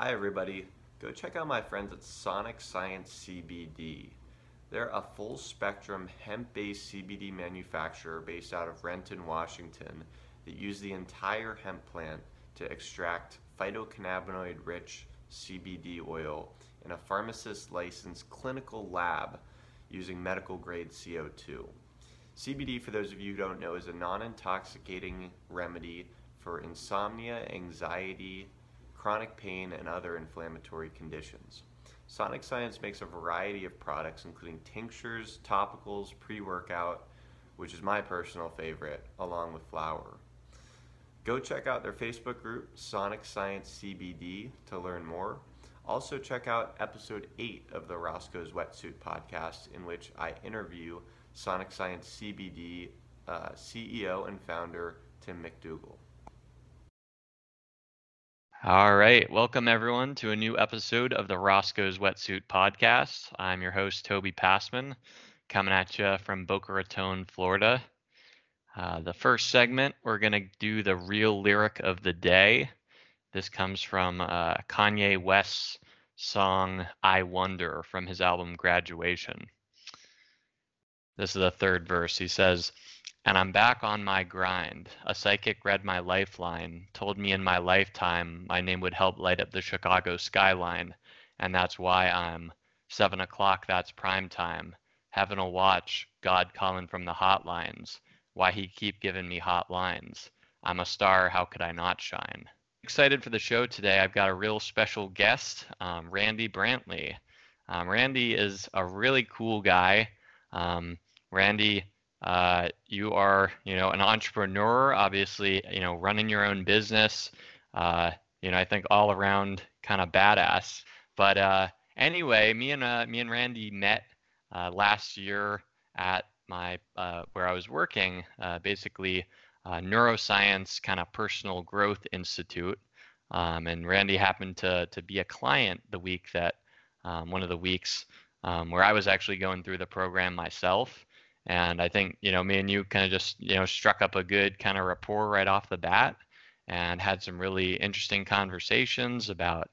Hi, everybody. Go check out my friends at Sonic Science CBD. They're a full spectrum hemp based CBD manufacturer based out of Renton, Washington, that use the entire hemp plant to extract phytocannabinoid rich CBD oil in a pharmacist licensed clinical lab using medical grade CO2. CBD, for those of you who don't know, is a non intoxicating remedy for insomnia, anxiety, chronic pain, and other inflammatory conditions. Sonic Science makes a variety of products, including tinctures, topicals, pre workout, which is my personal favorite, along with flour. Go check out their Facebook group, Sonic Science CBD, to learn more. Also, check out episode 8 of the Roscoe's Wetsuit podcast, in which I interview Sonic Science CBD uh, CEO and founder Tim McDougall. All right. Welcome, everyone, to a new episode of the Roscoe's Wetsuit Podcast. I'm your host, Toby Passman, coming at you from Boca Raton, Florida. Uh, the first segment, we're going to do the real lyric of the day. This comes from uh, Kanye West's song I Wonder from his album Graduation. This is the third verse. He says, and I'm back on my grind. A psychic read my lifeline, told me in my lifetime my name would help light up the Chicago skyline. And that's why I'm seven o'clock, that's prime time. Heaven will watch, God calling from the hotlines. Why he keep giving me hot lines. I'm a star, how could I not shine? Excited for the show today. I've got a real special guest, um, Randy Brantley. Um, Randy is a really cool guy. Um, Randy uh, you are, you know, an entrepreneur, obviously, you know, running your own business. Uh, you know, I think all around kind of badass. But uh, anyway, me and uh, me and Randy met uh, last year at my uh, where I was working, basically neuroscience kind of personal growth institute. Um, and Randy happened to to be a client the week that um, one of the weeks um, where I was actually going through the program myself. And I think, you know, me and you kind of just, you know, struck up a good kind of rapport right off the bat and had some really interesting conversations about,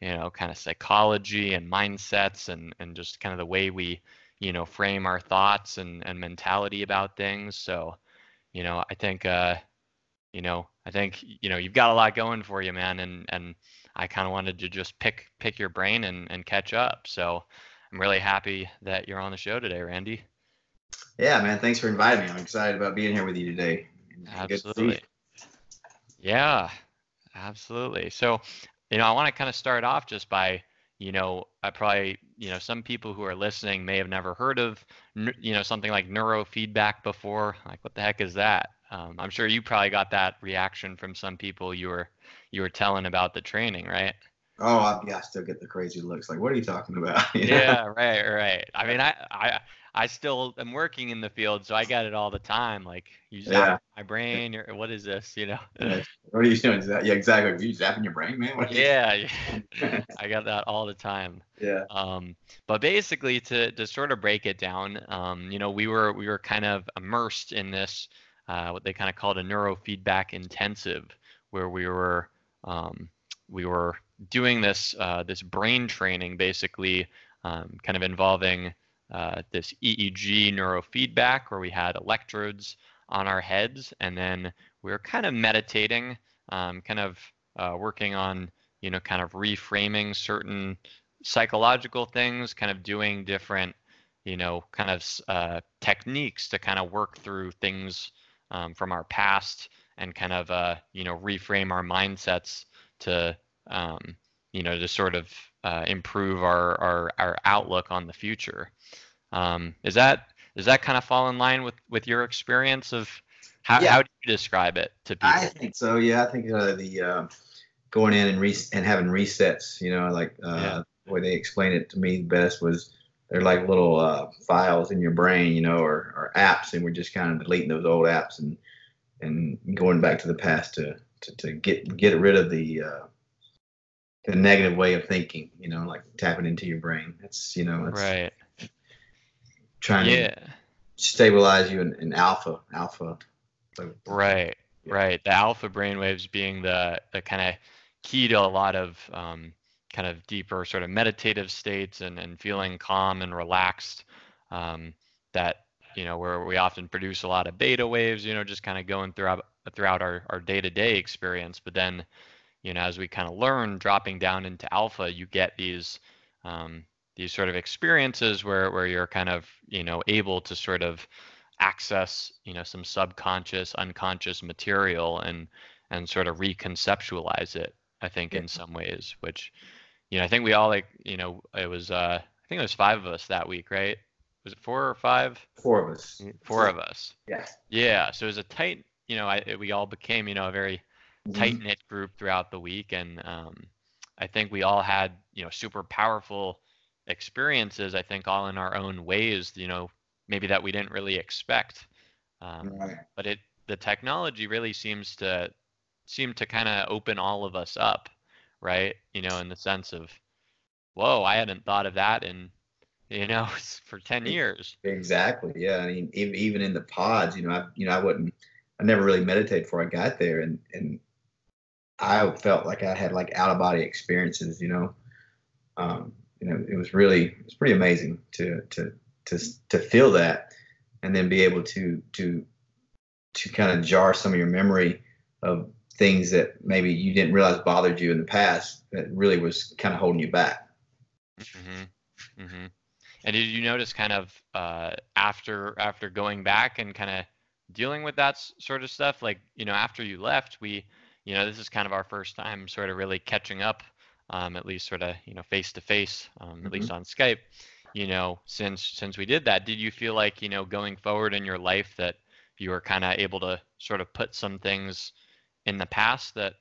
you know, kind of psychology and mindsets and, and just kind of the way we, you know, frame our thoughts and, and mentality about things. So, you know, I think, uh, you know, I think, you know, you've got a lot going for you, man. And, and I kind of wanted to just pick, pick your brain and, and catch up. So I'm really happy that you're on the show today, Randy. Yeah, man. Thanks for inviting me. I'm excited about being here with you today. Absolutely. Yeah, absolutely. So, you know, I want to kind of start off just by, you know, I probably, you know, some people who are listening may have never heard of, you know, something like neurofeedback before. Like, what the heck is that? Um, I'm sure you probably got that reaction from some people you were you were telling about the training, right? Oh, I, yeah, I still get the crazy looks. Like, what are you talking about? yeah, right, right. I mean, I, I, I still am working in the field, so I get it all the time. Like you zap yeah. my brain, or what is this? You know? Yeah. What are you doing? Yeah, exactly. Are you zapping your brain, man? yeah, yeah. I got that all the time. Yeah. Um, but basically, to to sort of break it down, um, you know, we were we were kind of immersed in this, uh, what they kind of called a neurofeedback intensive, where we were um, we were doing this uh, this brain training, basically, um, kind of involving uh, this EEG neurofeedback where we had electrodes on our heads and then we were kind of meditating, um, kind of uh, working on, you know, kind of reframing certain psychological things, kind of doing different, you know, kind of uh, techniques to kind of work through things um, from our past and kind of, uh, you know, reframe our mindsets to, um, you know, to sort of uh, improve our, our, our outlook on the future. Um, is that does that kind of fall in line with with your experience of how yeah. how do you describe it to people? I think so. Yeah, I think uh, the uh, going in and re- and having resets. You know, like uh, yeah. the way they explained it to me best was they're like little uh, files in your brain, you know, or, or apps, and we're just kind of deleting those old apps and and going back to the past to to, to get get rid of the uh, the negative way of thinking, you know, like tapping into your brain. That's you know, it's, right trying yeah. to stabilize you in, in alpha alpha right yeah. right the alpha brainwaves being the the kind of key to a lot of um, kind of deeper sort of meditative states and, and feeling calm and relaxed um, that you know where we often produce a lot of beta waves you know just kind of going throughout throughout our, our day-to-day experience but then you know as we kind of learn dropping down into alpha you get these um, these sort of experiences where where you're kind of you know able to sort of access you know some subconscious unconscious material and and sort of reconceptualize it i think yeah. in some ways which you know i think we all like you know it was uh i think it was five of us that week right? Was it four or five? Four of us. Mm, four of us. Yeah yeah so it was a tight you know I, we all became you know a very mm-hmm. tight knit group throughout the week and um i think we all had you know super powerful experiences i think all in our own ways you know maybe that we didn't really expect. Um, right. But it the technology really seems to seem to kind of open all of us up, right? You know, in the sense of, whoa, I hadn't thought of that in, you know, for ten years. Exactly. Yeah. I mean, even in the pods, you know, I you know I wouldn't, I never really meditated before I got there, and and I felt like I had like out of body experiences. You know, um, you know, it was really it was pretty amazing to to to to feel that and then be able to to to kind of jar some of your memory of things that maybe you didn't realize bothered you in the past that really was kind of holding you back. Mm-hmm. Mm-hmm. And did you notice kind of uh, after after going back and kind of dealing with that sort of stuff, like you know after you left, we you know this is kind of our first time sort of really catching up, um, at least sort of you know face to face, at least mm-hmm. on Skype you know, since since we did that, did you feel like, you know, going forward in your life that you were kind of able to sort of put some things in the past that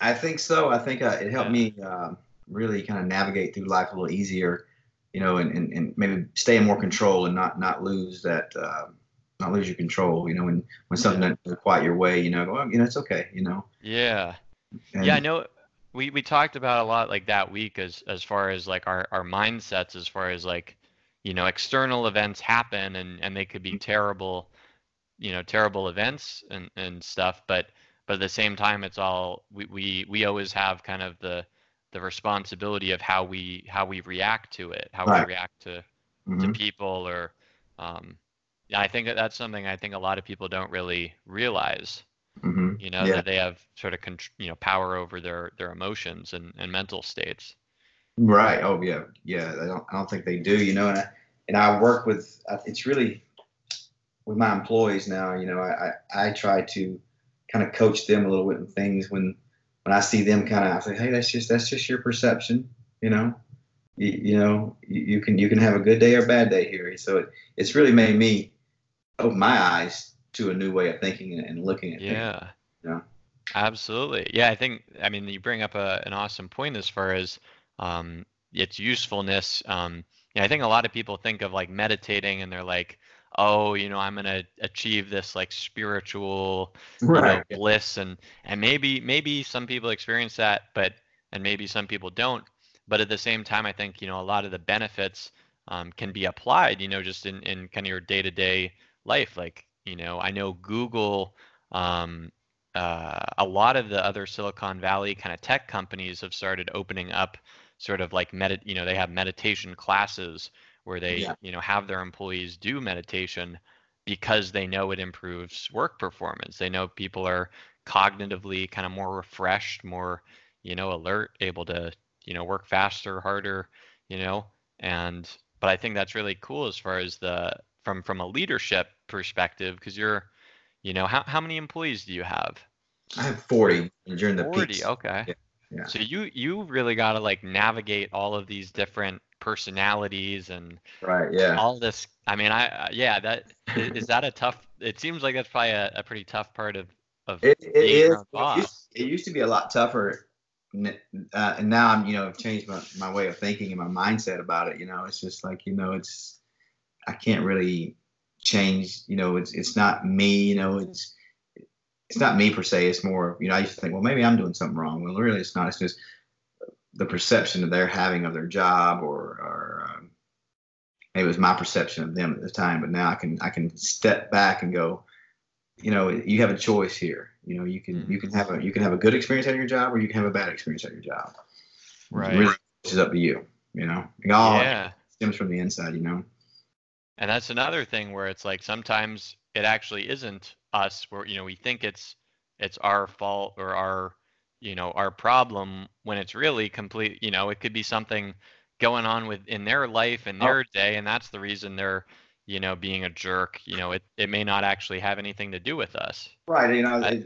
I think so. I think uh, it helped yeah. me uh, really kind of navigate through life a little easier, you know, and, and, and maybe stay in more control and not not lose that uh, not lose your control. You know, when when something yeah. doesn't quite your way, you know, well, you know, it's okay. You know. Yeah. And, yeah, I know we we talked about a lot like that week as as far as like our our mindsets as far as like you know external events happen and and they could be terrible you know terrible events and and stuff but but at the same time it's all we we we always have kind of the the responsibility of how we how we react to it how right. we react to mm-hmm. to people or um yeah i think that that's something i think a lot of people don't really realize Mm-hmm. You know yeah. that they have sort of you know power over their their emotions and, and mental states. Right. Oh yeah, yeah. I don't I don't think they do. You know, and I, and I work with it's really with my employees now. You know, I I, I try to kind of coach them a little bit in things when when I see them kind of I say, hey, that's just that's just your perception. You know, you, you know you, can you can have a good day or a bad day here. So it, it's really made me open my eyes to a new way of thinking and looking at yeah. things. Yeah. Yeah. Absolutely. Yeah, I think I mean you bring up a, an awesome point as far as um, its usefulness. Um, yeah, I think a lot of people think of like meditating and they're like, oh, you know, I'm gonna achieve this like spiritual right. know, bliss and and maybe maybe some people experience that, but and maybe some people don't. But at the same time, I think you know a lot of the benefits um, can be applied, you know, just in in kind of your day to day life. Like you know, I know Google, um, uh, a lot of the other Silicon Valley kind of tech companies have started opening up sort of like med, you know, they have meditation classes where they, yeah. you know, have their employees do meditation because they know it improves work performance. They know people are cognitively kind of more refreshed, more, you know, alert, able to, you know, work faster, harder, you know, and but I think that's really cool as far as the from from a leadership perspective because you're you know how, how many employees do you have i have 40 during the 40 peaks. okay yeah. yeah. so you you really got to like navigate all of these different personalities and right yeah all this i mean i yeah that is, is that a tough it seems like that's probably a, a pretty tough part of of it, it is it used, it used, to be a lot tougher uh, and now i'm you know i've changed my, my way of thinking and my mindset about it you know it's just like you know it's I can't really change. You know, it's it's not me. You know, it's it's not me per se. It's more, you know, I used to think, well, maybe I'm doing something wrong. Well, really, it's not. It's just the perception that they're having of their job, or or um, maybe it was my perception of them at the time. But now I can I can step back and go, you know, you have a choice here. You know, you can you can have a you can have a good experience at your job, or you can have a bad experience at your job. Right. Really, it's up to you. You know, it all yeah. stems from the inside. You know. And that's another thing where it's like sometimes it actually isn't us where you know we think it's it's our fault or our you know our problem when it's really complete you know it could be something going on with in their life and Oh. their day and that's the reason they're you know being a jerk you know it, it may not actually have anything to do with us Right. You know, I-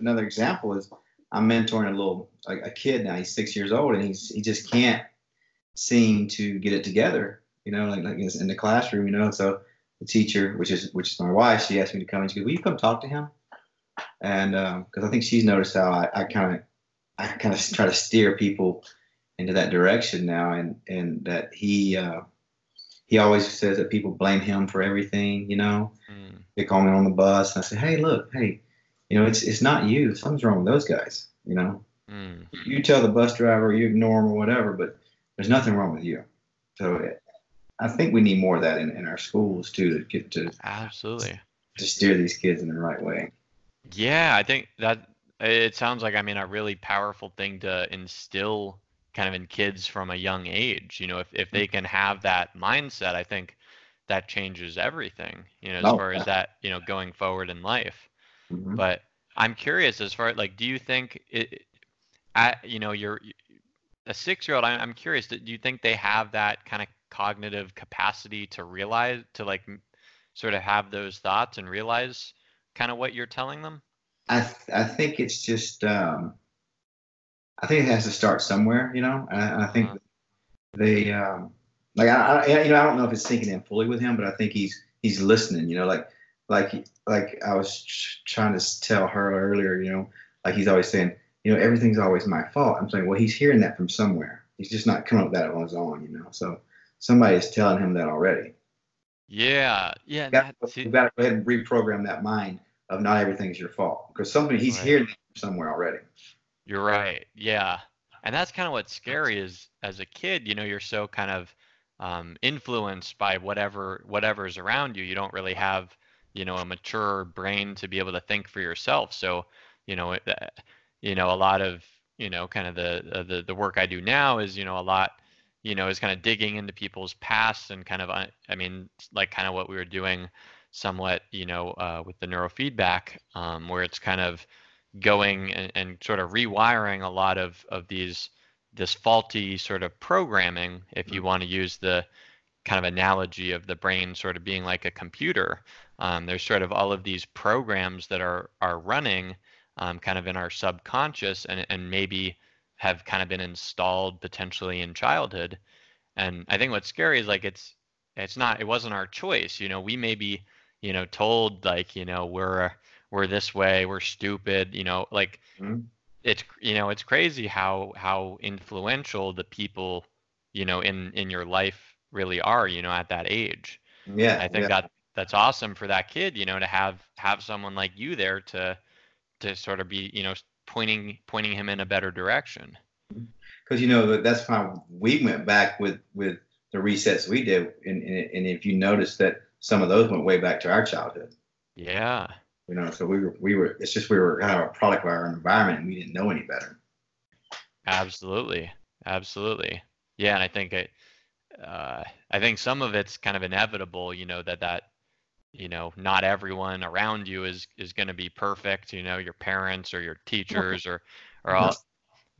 another example is I'm mentoring a little a, a kid now. He's six years old, and he's he just can't seem to get it together. You know, like like in the classroom. You know, so the teacher, which is which is my wife, she asked me to come and she goes, "Will you come talk to him?" And because I think she's noticed how I, kind of I kind of try to steer people into that direction now, and and that he uh, he always says that people blame him for everything. You know, Mm, they call me on the bus and I say, hey, look, hey, you know, it's it's not you. Something's wrong with those guys. You know, mm. you tell the bus driver, you ignore them or whatever, but there's nothing wrong with you. So I think we need more of that in, in our schools too to get to absolutely to steer these kids in the right way. Yeah, I think that it sounds like I mean a really powerful thing to instill kind of in kids from a young age. You know, if if they can have that mindset, I think that changes everything, you know, as Oh, far yeah. as that, you know, going forward in life. Mhm. But I'm curious as far like do you think it I you know, you're a 6-year-old, I'm I'm curious, do you think they have that kind of cognitive capacity to realize to like sort of have those thoughts and realize kind of what you're telling them? I th- I think it's just um, I think it has to start somewhere, you know. And I, I think Uh-huh. they um, like I, I you know I don't know if it's sinking in fully with him, but I think he's he's listening, you know, like like like I was tr- trying to tell her earlier, you know, like he's always saying, you know, everything's always my fault. I'm saying, well, he's hearing that from somewhere. He's just not coming up with that on his own, you know. So somebody is telling him that already. Yeah, yeah, You got, that, you got to go ahead and reprogram that mind of not everything's your fault because somebody he's Right. hearing somewhere already. you're right. Yeah. And that's kind of what's scary is as a kid, you know, you're so kind of um, influenced by whatever whatever's around you. You don't really have, you know, a mature brain to be able to think for yourself. So, you know, it, uh, you know, a lot of, you know, kind of the uh, the the work I do now is, you know, a lot, you know, is kind of digging into people's past and kind of, uh, I mean, like kind of what we were doing somewhat, you know, uh, with the neurofeedback, um, where it's kind of going and, and sort of rewiring a lot of of these this faulty sort of programming if you want to use the kind of analogy of the brain sort of being like a computer um, there's sort of all of these programs that are are running um, kind of in our subconscious and, and maybe have kind of been installed potentially in childhood and i think what's scary is like it's it's not it wasn't our choice you know we may be you know told like you know we're we're this way we're stupid you know like Mhm. it's you know it's crazy how how influential the people you know in in your life really are you know at that age Yeah, i think yeah. that that's awesome for that kid you know to have have someone like you there to to sort of be you know pointing pointing him in a better direction. Because you know that's how we went back with with the resets we did, and, and and if you notice that some of those went way back to our childhood, yeah. You know, so we were we were it's just we were kind of a product of our environment, and we didn't know any better. Absolutely, absolutely. Yeah, and I think it, uh, I think some of it's kind of inevitable, you know, that that, you know, not everyone around you is is going to be perfect, you know, your parents or your teachers or or uh-huh. all,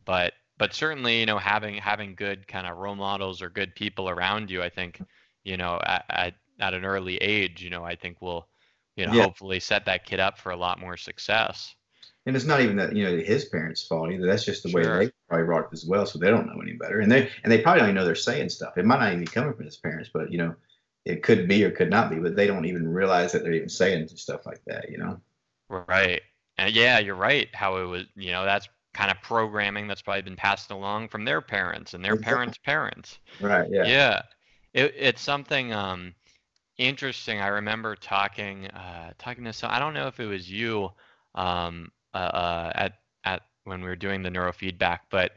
but but certainly, you know, having having good kind of role models or good people around you, I think, you know, at at, at an early age, you know, I think will, you know, Yeah. hopefully set that kid up for a lot more success. And it's not even that you know his parents' fault either. That's just the way they probably up as well, so they don't know any better, and they and they probably don't even know they're saying stuff. It might not even be coming from his parents, but you know, it could be or could not be, but they don't even realize that they're even saying stuff like that. You know. Right. And yeah, you're right. How it was, you know, that's kind of programming that's probably been passed along from their parents and their Exactly. parents' parents. Right. Yeah. Yeah. It, it's something um interesting. I remember talking uh talking to some I don't know if it was you um uh, uh at at when we were doing the neurofeedback, but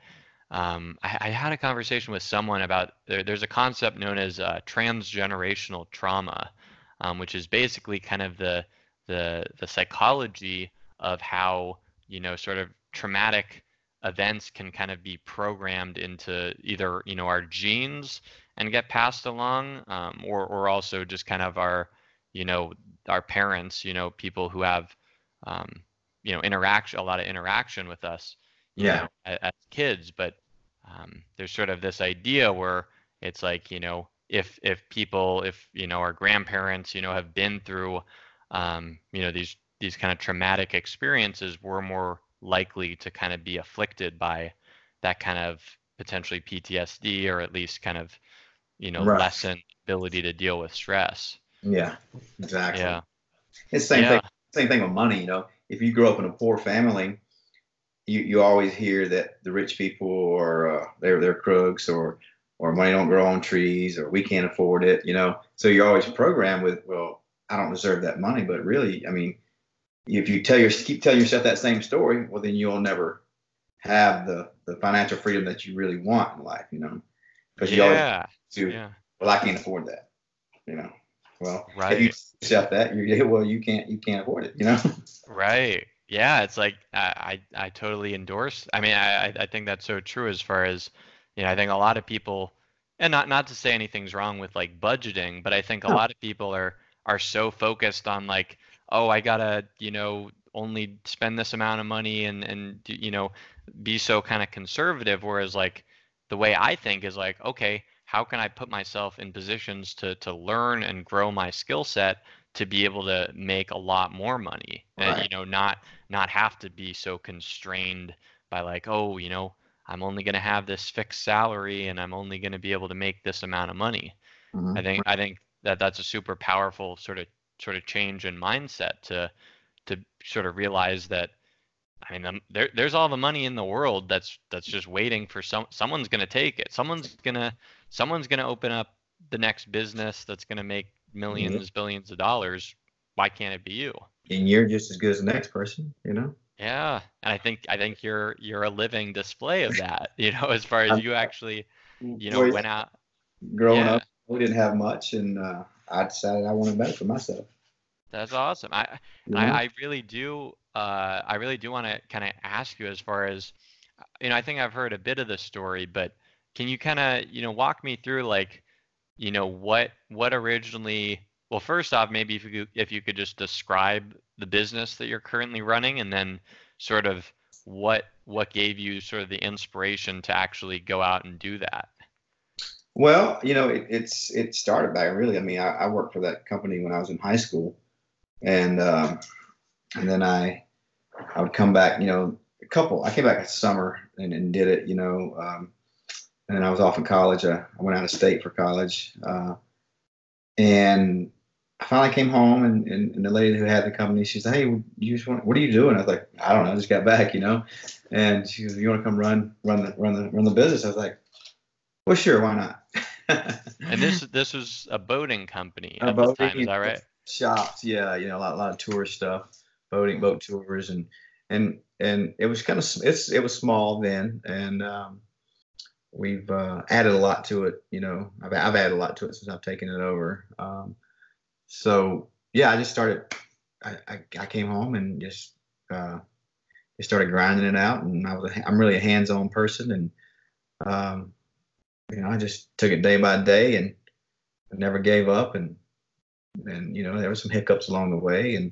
um I, I had a conversation with someone about there, there's a concept known as uh, transgenerational trauma, um, which is basically kind of the the the psychology of how you know sort of traumatic events can kind of be programmed into either you know our genes and get passed along, um, or or also just kind of our you know our parents, you know people who have um, you know interaction a lot of interaction with us Yeah. know, as, kids but um, there's sort of this idea where it's like you know if if people if you know our grandparents you know have been through um, you know these these kind of traumatic experiences we're more likely to kind of be afflicted by that kind of potentially PTSD or at least kind of you know Right. lessen ability to deal with stress Yeah, exactly. yeah It's the same yeah thing. Same thing with money. You know, if you grow up in a poor family, you, you always hear that the rich people are uh, they're they're crooks or or money don't grow on trees or we can't afford it. You know, so you're always programmed with well, I don't deserve that money. But really, I mean, if you tell your keep telling yourself that same story, well, then you'll never have the the financial freedom that you really want in life. You know, because you always yeah do. yeah Well, I can't afford that. You know. Well, if Right. you tell yourself that, yeah, well, you can't you can't afford it. You know. Right. Yeah, it's like I, I I totally endorse. I mean, I I think that's so true as far as, you know, I think a lot of people, and not not to say anything's wrong with like budgeting, but I think a No. lot of people are are so focused on like, oh, I gotta, you know, only spend this amount of money and and you know, be so kind of conservative. Whereas like the way I think is like, okay, how can I put myself in positions to to learn and grow my skill set to be able to make a lot more money and you know not not have to be so constrained by like oh you know i'm only going to have this fixed salary and i'm only going to be able to make this amount of money. Mhm. i think i think that that's a super powerful sort of sort of change in mindset to to sort of realize that i mean um, there, there's all the money in the world that's that's just waiting for some someone's going to take it. Someone's going to someone's going to open up the next business that's going to make millions billions of dollars why can't it be you And you're just as good as the next person. You know. yeah and i think i think you're you're a living display of that you know as far as you actually you know went out growing yeah. up, we didn't have much, and uh, I decided I wanted better for myself. that's awesome i? I, I really do. Uh, I really do want to kind of ask you as far as, you know, I think I've heard a bit of the story, but can you kind of, you know, walk me through like, you know, what what originally? Well, first off, maybe if you could, if you could just describe the business that you're currently running, and then sort of what what gave you sort of the inspiration to actually go out and do that. Well, you know, it, it's it started back really. I mean, I, I worked for that company when I was in high school, and um, and then I I would come back. You know, a couple. I came back in summer and, and did it. You know, um, and then I was off in college. I, I went out of state for college, uh, and I finally came home. And, and, and the lady who had the company, she said, "Hey, you just want? What are you doing?" I was like, "I don't know. I just got back." You know, and she goes, "You want to come run run the run the run the business?" I was like, "Well, sure. Why not?" And this this was a boating company A boating time, is that right? shops yeah you know a lot, a lot of tourist stuff boating boat tours and and and it was kind of it's it was small then and um we've uh, added a lot to it you know I've, I've added a lot to it since i've taken it over. Um so yeah i just started i i, I came home and just uh just started grinding it out and i was a, i'm really a hands-on person and um you know i just took it day by day and never gave up and and you know there were some hiccups along the way and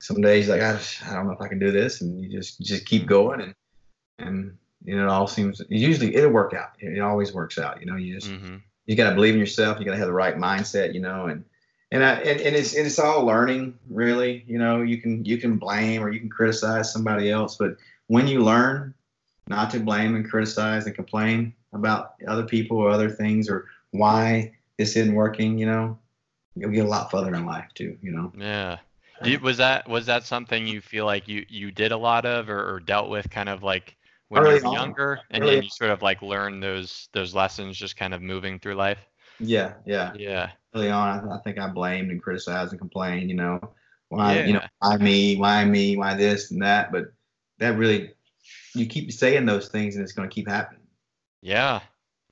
some days like I, just, I don't know if I can do this and you just just keep going and and you know it all seems usually it'll work out. It, always works out you know you just hmm you got to believe in yourself you got to have the right mindset you know and and, I, and and it's and it's all learning really you know you can you can blame or you can criticize somebody else but when you learn not to blame and criticize and complain about other people or other things or why this isn't working you know you'll get a lot further in life too you know. Yeah. Was that was that something you feel like you you did a lot of or, or dealt with kind of like when Early you're younger and, Early and you sort of like learn those those lessons just kind of moving through life? yeah yeah Yeah. early on I, I think i blamed and criticized and complained you know why you know Yeah. why me why me why this and that but that really you keep saying those things and it's going to keep happening Yeah.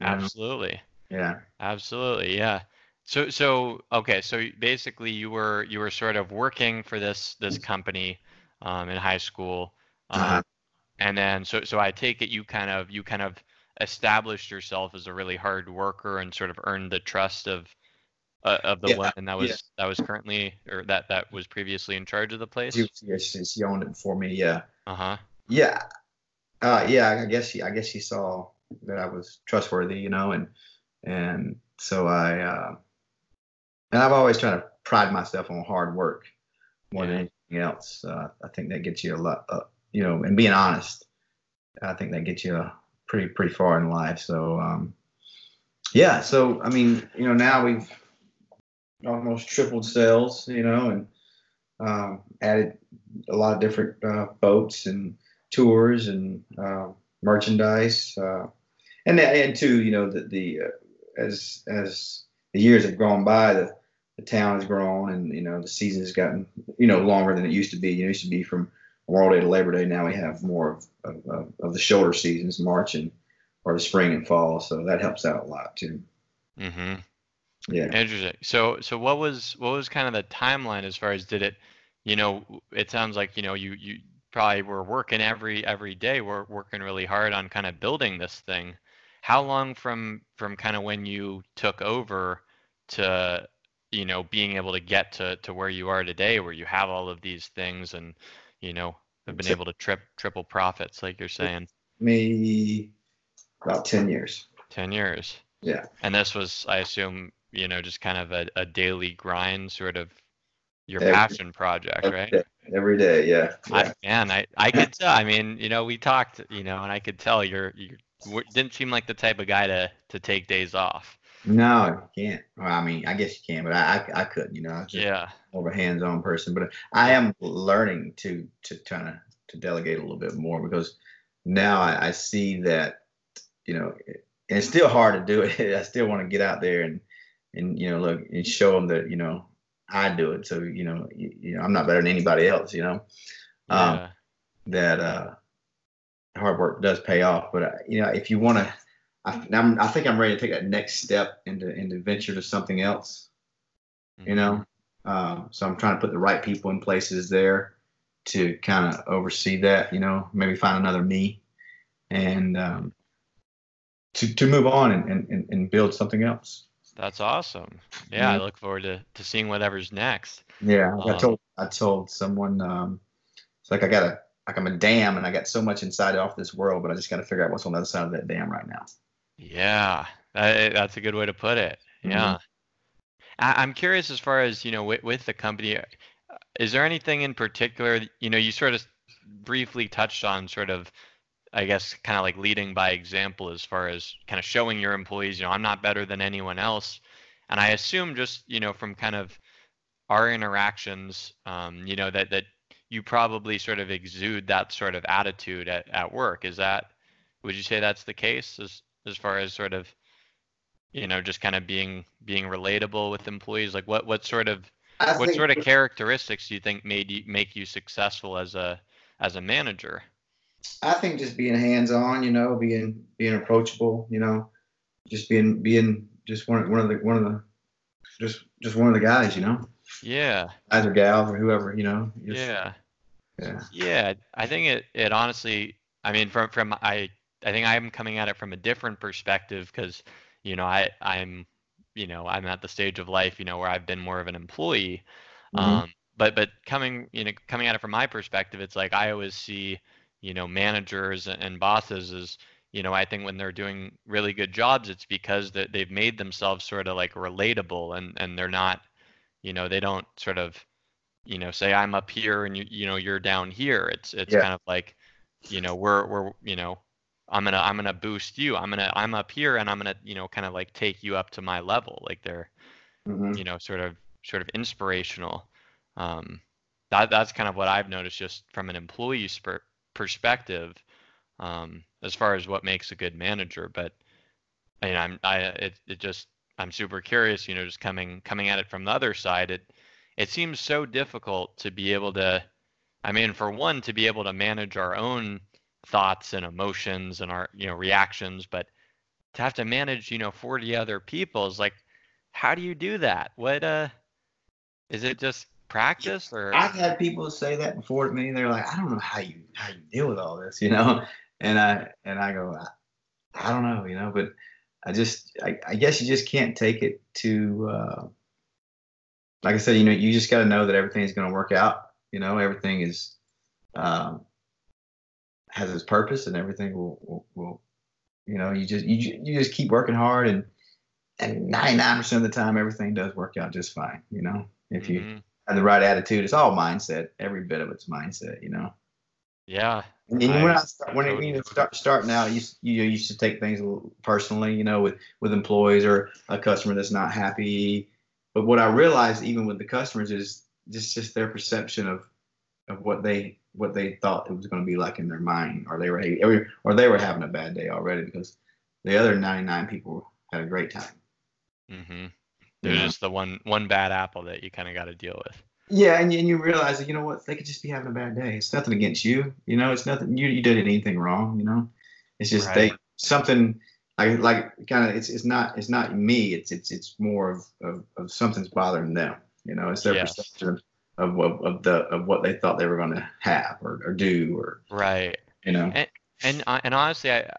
you know? Absolutely. yeah Absolutely. Yeah. So so okay, so basically you were you were sort of working for this this company um, in high school. Um, Uh-huh. And then so so I take it you kind of you kind of established yourself as a really hard worker and sort of earned the trust of uh, of the Yeah, woman that was yeah. that was currently or that that was previously in charge of the place. She, she, she, she owned it for me. Yeah. Uh huh. Yeah. Uh, yeah. I guess she, I guess she saw that I was trustworthy, you know, and, and so I, uh, and I've always tried to pride myself on hard work more Yeah. than anything else. Uh, I think that gets you a lot, uh, you know, and being honest, I think that gets you pretty, pretty far in life. So, um, yeah. So, I mean, you know, now we've almost tripled sales, you know, and, um, added a lot of different uh, boats and tours and uh, merchandise, uh, and and too, you know, the, the uh, as as the years have gone by, the the town has grown, and you know, the season has gotten you know longer than it used to be. You know, it used to be from Memorial Day to Labor Day. Now we have more of of, of, the shoulder seasons, March and or the spring and fall. So that helps out a lot too. Mm-hmm. Yeah. Interesting. So so what was what was kind of the timeline as far as did it, you know, it sounds like, you know, you you probably were working every every day, we're working really hard on kind of building this thing. How long from from kind of when you took over to, you know, being able to get to to where you are today where you have all of these things and, you know, have been able to trip triple profits like you're saying, Me about ten years. 10 years. Yeah. And this was, I assume, you know, just kind of a, a daily grind, sort of your Every- passion project, Every right? day. Every day, yeah. yeah. I, man, I, I could tell. I mean, you know, we talked, you know, and I could tell you're you didn't seem like the type of guy to to take days off. No, you can't. Well, I mean, I guess you can, but I, I, I couldn't. You know, I was just Yeah, more of a hands-on person. But I am learning to to kind of to delegate a little bit more because now I, I see that you know, and it's still hard to do it. I still want to get out there and and you know look and show them that you know I do it. So you know, you, you know, I'm not better than anybody else. You know, Um, yeah, that uh, hard work does pay off. But uh, you know, if you want to, I, I'm, I think I'm ready to take that next step into into venture to something else. You know, um, so I'm trying to put the right people in places there to kind of oversee that. You know, maybe find another me, and um, to to move on and, and, and build something else. that's awesome. Yeah, I Mhm. look forward to to seeing whatever's next. Yeah, I Um, told I told someone um, it's like I got a like I'm a dam and I got so much inside off this world, but I just got to figure out what's on the other side of that dam right now. Yeah, that, that's a good way to put it. Mhm. Yeah. I, I'm curious as far as, you know, with, with the company, uh, is there anything in particular, you know, you sort of briefly touched on sort of, I guess, kind of like leading by example as far as kind of showing your employees, you know, I'm not better than anyone else. And I assume just, you know, from kind of our interactions, um, you know, that, that you probably sort of exude that sort of attitude at, at work. Is that, would you say that's the case as, as far as sort of, you know, just kind of being, being relatable with employees? Like what, what sort of, I what sort of characteristics do you think made you, make you successful as a, as a manager? I think just being hands on, you know, being being approachable, you know, just being being just one one of the one of the just just one of the guys, you know, Yeah. or gals or whoever, you know. just- Yeah. yeah. Yeah, I think it it honestly, I mean from from I I think I'm coming at it from a different perspective because you know I I'm you know I'm at the stage of life you know where I've been more of an employee, Mhm. um, but but coming you know coming at it from my perspective, it's like I always see you know managers and, and bosses as you know I think when they're doing really good jobs, it's because that they've made themselves sort of like relatable and and they're not you know they don't sort of you know say i'm up here and you you know you're down here it's it's Yeah. kind of like you know we're we're you know i'm gonna i'm gonna boost you i'm gonna i'm up here and i'm gonna you know kind of like take you up to my level like they're Mhm. you know sort of sort of inspirational um that that's kind of what i've noticed just from an employee perspective um as far as what makes a good manager but I mean, I'm I it it just I'm super curious, you know, just coming coming at it from the other side. It it seems so difficult to be able to I mean, for one, to be able to manage our own thoughts and emotions and our, you know, reactions, but to have to manage, you know, 40 other people is like how do you do that? What uh is it just practice or I've had people say that before to me. They're like, I don't know how you how you deal with all this, you know. And I and I go, I, I don't know, you know, but I just I, I guess you just can't take it to uh, like I said, you know, you just got to know that everything's going to work out. You know, everything is um, has its purpose, and everything will, will, will you know, you just you you just keep working hard, and and 99% of the time, everything does work out just fine. You know, if you Mhm. have the right attitude, it's all mindset. Every bit of it's mindset. You know. yeah And when I I start, when totally you know, start starting out, you you used to take things personally, you know, with with employees or a customer that's not happy. But what I realized, even with the customers, is just just their perception of of what they what they thought it was going to be like in their mind, or they were or, they were having a bad day already because the other 99 people had a great time. hmm there's know? just the one one bad apple that you kind of got to deal with Yeah, and you, and you realize that you know what they could just be having a bad day. It's nothing against you. You know, it's nothing. You you did anything wrong. You know, it's just they something like like kind of it's it's not it's not me. It's it's it's more of of, of something's bothering them. You know, it's their Yes. perception of, of of the of what they thought they were going to have or, or do or right you know. and uh, and honestly i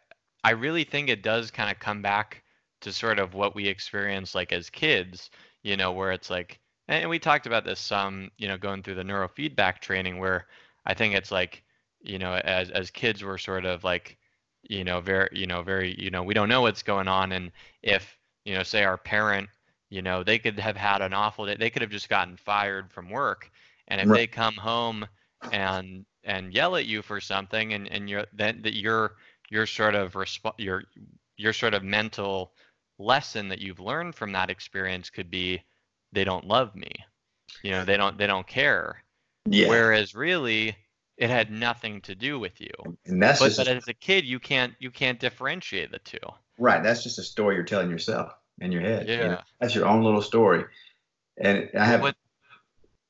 i really think it does kind of come back to sort of what we experience like as kids you know where it's like and we talked about this some you know going through the neurofeedback training where i think it's like you know as as kids we're sort of like you know very you know very you know we don't know what's going on and if you know say our parent you know they could have had an awful day they could have just gotten fired from work and if Right. they come home and and yell at you for something and and you're then that your your sort of resp- your your sort of mental lesson that you've learned from that experience could be they don't love me. You know they don't they don't care. Yeah, whereas really it had nothing to do with you. And that's but, just but as a kid you can't you can't differentiate the two. Right. That's just a story you're telling yourself in your head. you know? Yeah. that's your own little story. And I have What-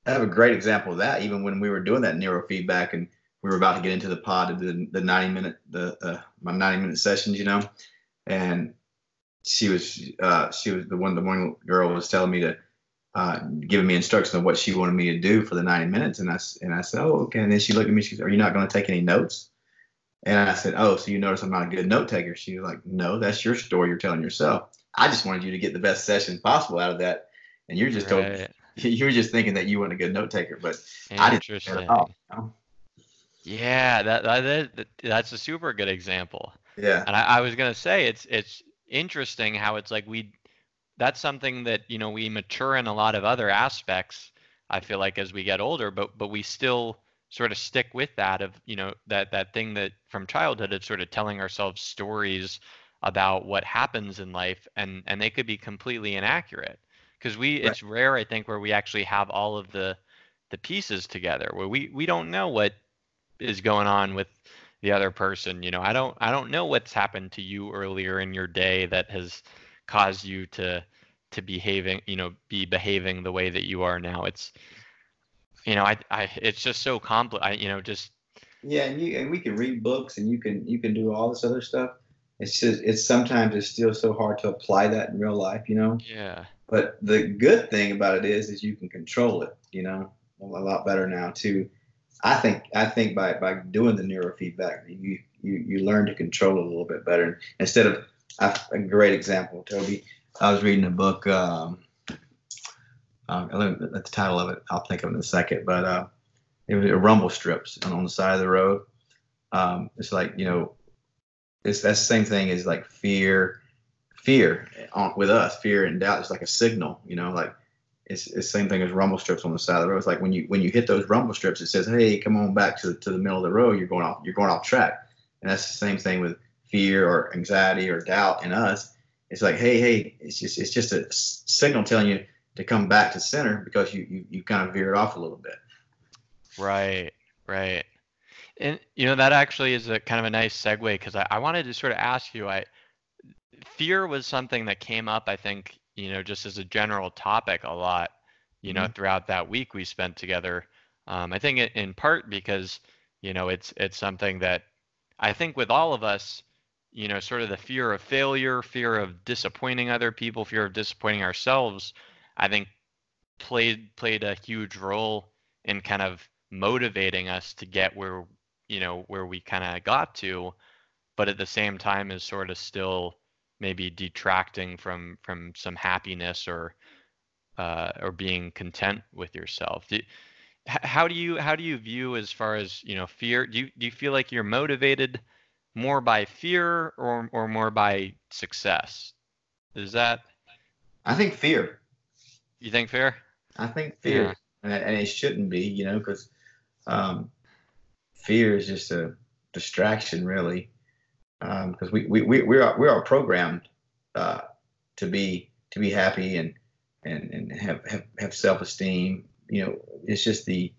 I have a great example of that. Even when we were doing that neurofeedback and we were about to get into the pod, of the the ninety minute the uh, my ninety minute sessions, you know, and she was uh, she was the one the one girl was telling me to uh, giving me instructions on what she wanted me to do for the ninety minutes, and I and I said, oh okay, and then she looked at me, she said, are you not going to take any notes? And I said, oh, so you notice I'm not a good note taker? She was like, no, that's your story you're telling yourself. I just wanted you to get the best session possible out of that, and you're just told you were just thinking that you weren't a good note taker, but I didn't Interesting. at all. you know? Yeah, that, that that that's a super good example. Yeah, And I, I was gonna say it's it's interesting how it's like we that's something that you know we mature in a lot of other aspects. I feel like as we get older, but but we still sort of stick with that of you know that that thing that from childhood of sort of telling ourselves stories about what happens in life, and and they could be completely inaccurate because we Right. it's rare I think where we actually have all of the the pieces together where we we don't know what is going on with the other person you know i don't i don't know what's happened to you earlier in your day that has caused you to to behaving you know be behaving the way that you are now it's you know i i it's just so complex i you know just yeah, and you and we can read books and you can you can do all this other stuff. It's just it's sometimes it's still so hard to apply that in real life, you know. yeah But the good thing about it is is you can control it, you know, a lot better now too. I think I think by by doing the neurofeedback, you you you learn to control it a little bit better instead of I, a great example, Toby. I was reading a book. Um, I don't know the title of it. I'll think of it in a second. But uh, it was a rumble strips on, on the side of the road. Um, it's like you know, it's that's the same thing as like fear, fear uh, on, with us. Fear and doubt is like a signal. You know, like it's, it's the same thing as rumble strips on the side of the road. It's like when you when you hit those rumble strips, it says, "Hey, come on back to to the middle of the road. You're going off. You're going off track." And that's the same thing with fear or anxiety or doubt in us. It's like, hey, hey, it's just it's just a signal telling you to come back to center because you you, you kind of veered off a little bit. Right, right. And you know that actually is a kind of a nice segue because I, I wanted to sort of ask you, I fear was something that came up, I think, you know, just as a general topic a lot, you know, throughout that week we spent together. Um, I think in part because, you know, it's it's something that I think with all of us, you know, sort of the fear of failure, fear of disappointing other people, fear of disappointing ourselves, I think played played a huge role in kind of motivating us to get where you know where we kind of got to but at the same time is sort of still maybe detracting from from some happiness or uh, or being content with yourself. Do, how do you how do you view as far as you know fear? Do you do you feel like you're motivated more by fear or or more by success? Is that? I think fear. You think fear? I think fear, yeah. and, and it shouldn't be, you know, because um, fear is just a distraction, really because um, we, we, we, we are we are programmed uh, to be to be happy and and, and have, have, have self esteem. You know, it's just the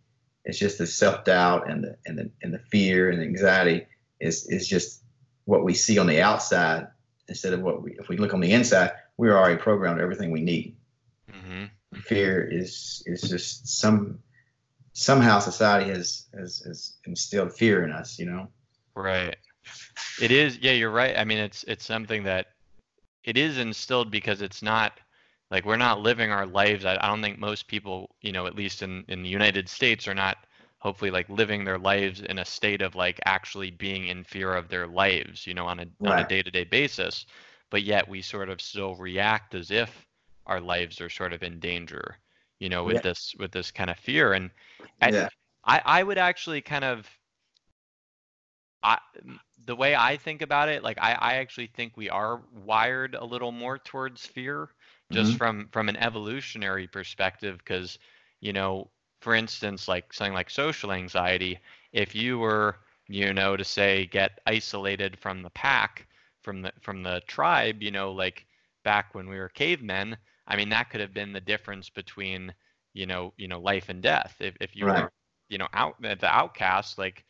it's just the self doubt and the and the and the fear and the anxiety is is just what we see on the outside instead of what we if we look on the inside, we're already programmed everything we need. Mm-hmm. Fear is is just some somehow society has, has has instilled fear in us. You know. Right. It is, yeah, you're right. I mean, it's it's something that it is instilled because it's not like we're not living our lives. I, I don't think most people, you know, at least in in the United States, are not hopefully like living their lives in a state of like actually being in fear of their lives, you know, on a right. on a day to day basis. But yet we sort of still react as if our lives are sort of in danger, you know, with yeah. this with this kind of fear. And, and yeah. I I would actually kind of I the way I think about it, like I, I actually think we are wired a little more towards fear, just mm-hmm. from from an evolutionary perspective. Because you know, for instance, like something like social anxiety, if you were you know to say get isolated from the pack, from the from the tribe, you know, like back when we were cavemen, I mean that could have been the difference between you know you know life and death. If if you right. were you know out the outcast, like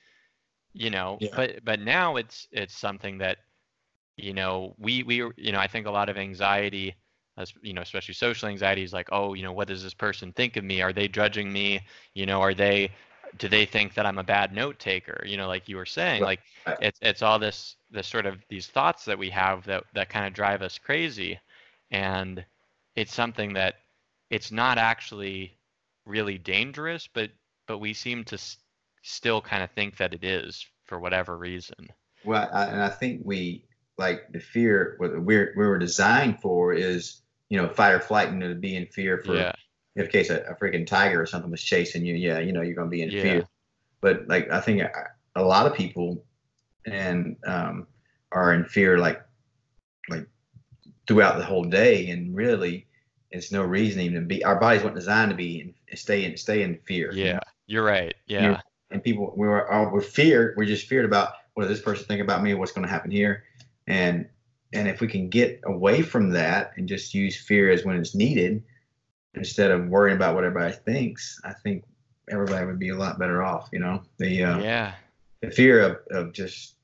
you know yeah. but but now it's it's something that you know we we you know i think a lot of anxiety as you know especially social anxiety is like oh you know what does this person think of me are they judging me you know are they do they think that i'm a bad note taker you know like you were saying like it's it's all this this sort of these thoughts that we have that that kind of drive us crazy and it's something that it's not actually really dangerous but but we seem to still kind of think that it is for whatever reason. Well, I, and I think we like the fear what we're we were designed for is you know fight or flight and to be in fear for yeah. in case a, a freaking tiger or something was chasing you. Yeah, you know you're gonna be in yeah. fear. But like I think a, a lot of people and um, are in fear like like throughout the whole day and really it's no reason even to be our bodies weren't designed to be in, stay in stay in fear. Yeah you are right. Yeah. And people we were all we're feared we're just feared about what does this person think about me what's going to happen here. And and if we can get away from that and just use fear as when it's needed instead of worrying about what everybody thinks i think everybody would be a lot better off you know? The uh, yeah. the fear of, of just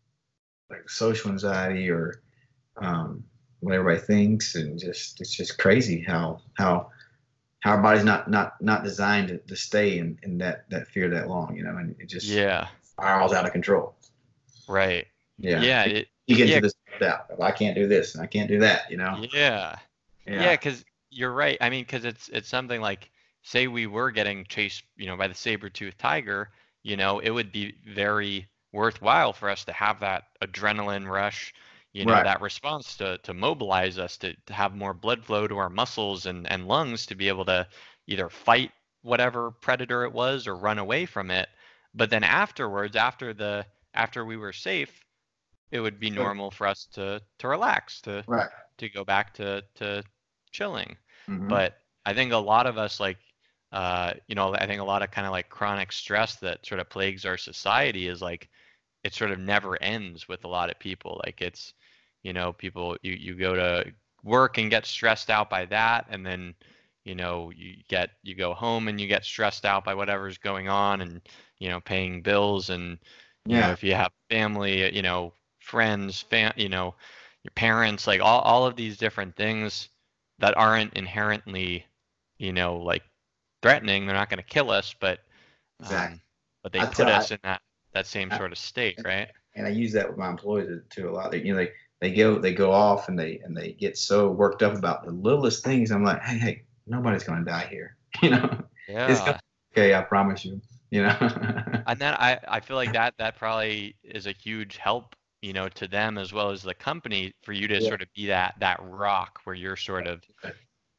like social anxiety or um, what everybody thinks and just it's just crazy how how how our body's not not not designed to, to stay in, in that that fear that long, you know, and it just yeah spirals out of control. Right. Yeah. Yeah. It, you get yeah. into this doubt. I can't do this and I can't do that, you know. Yeah. Yeah. Because yeah, you're right. I mean, because it's it's something like say we were getting chased, you know, by the saber tooth tiger, you know, it would be very worthwhile for us to have that adrenaline rush you know right. that response to to mobilize us to, to have more blood flow to our muscles and and lungs to be able to either fight whatever predator it was or run away from it but then afterwards after the after we were safe it would be normal for us to to relax to right. to go back to to chilling mm-hmm. but i think a lot of us like uh you know i think a lot of kind of like chronic stress that sort of plagues our society is like it sort of never ends with a lot of people like it's you know people you, you go to work and get stressed out by that and then you know you get you go home and you get stressed out by whatever's going on and you know paying bills and you yeah. know if you have family you know friends fam you know your parents like all, all of these different things that aren't inherently you know like threatening they're not going to kill us but exactly. Um, but they I put us I, in that that same I, sort of state right and i use that with my employees too a lot they, you know they they go they go off and they and they get so worked up about the littlest things. I'm like, hey, hey, nobody's going to die here. You know. Yeah. okay, I promise you. You know. and then I I feel like that that probably is a huge help you know to them as well as the company for you to Yeah. sort of be that that rock where you're sort of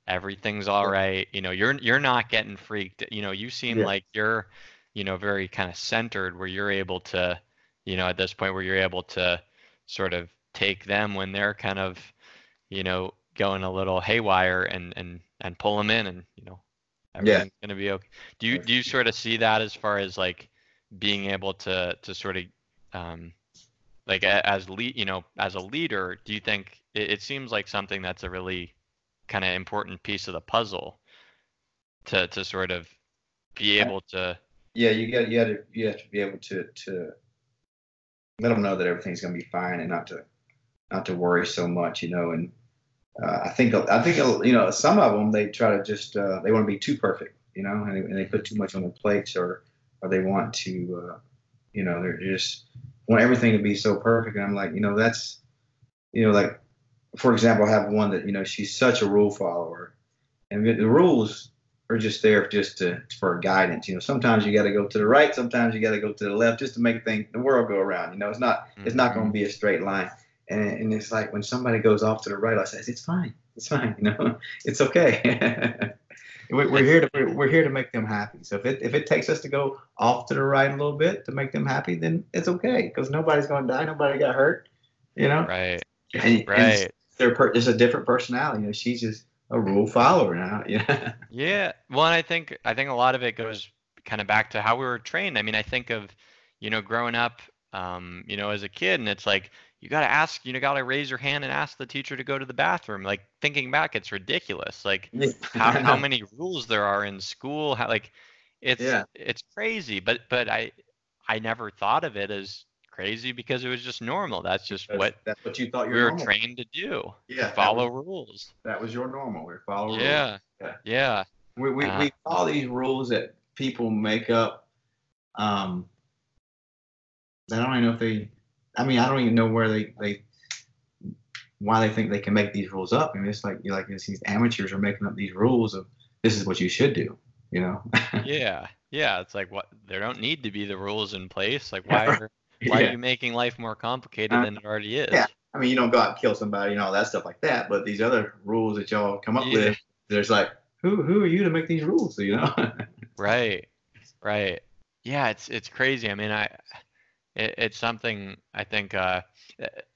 everything's all right you know you're you're not getting freaked you know you seem Yeah. like you're you know very kind of centered where you're able to you know at this point where you're able to sort of take them when they're kind of you know going a little haywire and and and pull them in and you know Yeah. everything's going to be okay. Do you do you sort of see that as far as like being able to to sort of um like a- as lead you know as a leader do you think it, it seems like something that's a really kind of important piece of the puzzle to to sort of be able to yeah, you got you got to you have to be able to to let them know that everything's going to be fine and not to not to worry so much, you know. And uh, I think I think you know some of them they try to just uh, they want to be too perfect, you know, and they, and they put too much on their plates or or they want to, uh, you know, they're just want everything to be so perfect. And I'm like, you know, that's you know like for example, I have one that you know she's such a rule follower, and the rules are just there just to for guidance. You know, sometimes you got to go to the right, sometimes you got to go to the left, just to make things the world go around. You know, it's not it's not going to be a straight line. And, and it's like when somebody goes off to the right, I says, it's fine, it's fine. You know, it's okay. we're, we're here to we're, here to make them happy. So if it if it takes us to go off to the right a little bit to make them happy, then it's okay because nobody's going to die, nobody got hurt. You know, right and, and right they're per, it's a different personality. You know, she's just a rule follower now. Yeah. Yeah. Well, and I think I think a lot of it goes kind of back to how we were trained. I mean, I think of, you know, growing up, um, you know, as a kid, and it's like you got to ask, you know, got to raise your hand and ask the teacher to go to the bathroom. Like thinking back, it's ridiculous. Like how how many rules there are in school. How like it's Yeah. it's crazy. But but I I never thought of it as crazy because it was just normal. That's just That's- what that's what you thought we were normal. trained to do. Yeah, that Follow was- rules. That was your normal. We follow rules. Yeah. Yeah. Yeah. We we, Uh, we follow these rules that people make up. Um, I don't even know if they. I mean, I don't even know where they they why they think they can make these rules up. I mean, it's like you like it's these amateurs are making up these rules of this is what you should do. You know. yeah yeah it's like what there don't need to be the rules in place like why are why Yeah. are you making life more complicated Uh, than it already is yeah. I mean, you don't go out and kill somebody and all that stuff like that. But these other rules that y'all come up Yeah. with, there's like, who who are you to make these rules? You know. right right yeah it's it's crazy i mean i it, it's something i think uh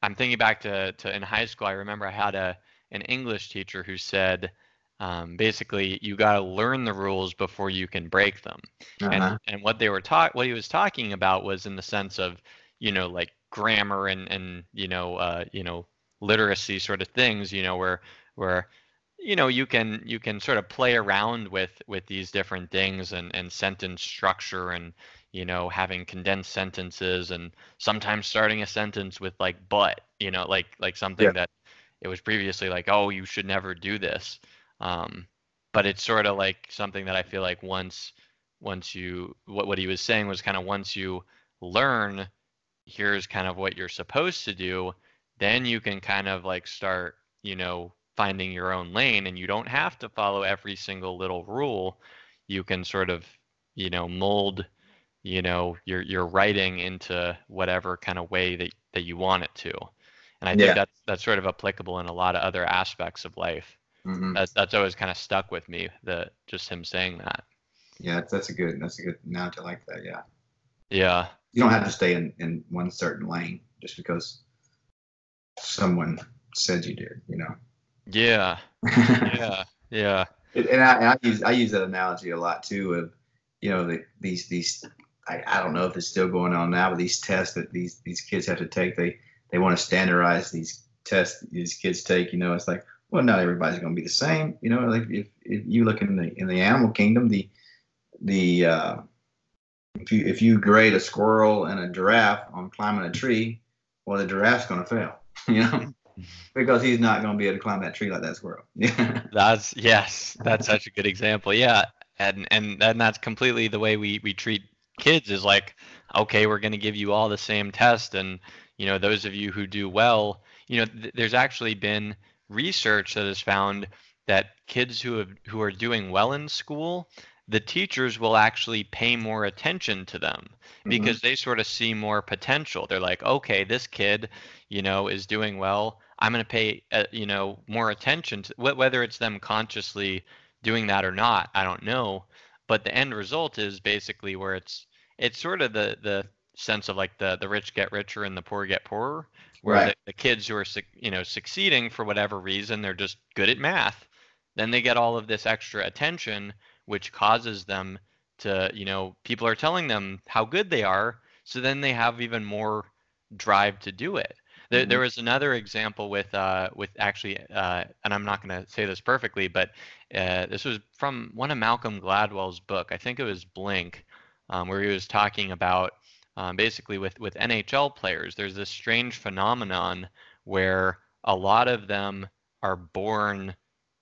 i'm thinking back to to in high school i remember i had a an english teacher who said um, basically you got to learn the rules before you can break them Uh-huh. and and what they were talk what he was talking about was in the sense of you know like grammar and and you know uh you know literacy sort of things you know where where you know you can you can sort of play around with with these different things and and sentence structure and you know having condensed sentences and sometimes starting a sentence with like but you know like like something Yeah. that it was previously like oh you should never do this um but it's sort of like something that I feel like once once you what what he was saying was kind of once you learn here's kind of what you're supposed to do then you can kind of like start you know finding your own lane and you don't have to follow every single little rule you can sort of you know mold you know your your writing into whatever kind of way that that you want it to and i think Yeah. that's that's sort of applicable in a lot of other aspects of life Mhm. that's that's always kind of stuck with me the just him saying that Yeah, that's, that's a good that's a good analogy. I like that. Yeah. yeah you don't have to stay in, in one certain lane just because someone said you did, you know. yeah yeah yeah and I, and I use I use that analogy a lot too of, you know, the, these these I, I don't know if it's still going on now, but these tests that these these kids have to take, they they want to standardize these tests these kids take. You know, it's like, well, not everybody's going to be the same. You know, like if, if you look in the in the animal kingdom, the the uh, if you if you grade a squirrel and a giraffe on climbing a tree, well, the giraffe's going to fail. You know, because he's not going to be able to climb that tree like that squirrel. that's yes that's such a good example yeah and and and that's completely the way we we treat kids is like okay we're going to give you all the same test and you know those of you who do well you know th- there's actually been research that has found that kids who have who are doing well in school, the teachers will actually pay more attention to them mm-hmm. because mm-hmm. they sort of see more potential. They're like, okay, this kid, you know, is doing well. I'm going to pay, uh, you know, more attention to whether it's them consciously doing that or not. I don't know, but the end result is basically where it's it's sort of the the sense of like the the rich get richer and the poor get poorer, where right. the, the kids who are you know succeeding for whatever reason they're just good at math, then they get all of this extra attention, which causes them to you know people are telling them how good they are, so then they have even more drive to do it. There, mm-hmm. there was another example with uh, with actually, uh, and I'm not going to say this perfectly, but uh, this was from one of Malcolm Gladwell's book. I think it was Blink, um, where he was talking about um, basically with with NHL players. There's this strange phenomenon where a lot of them are born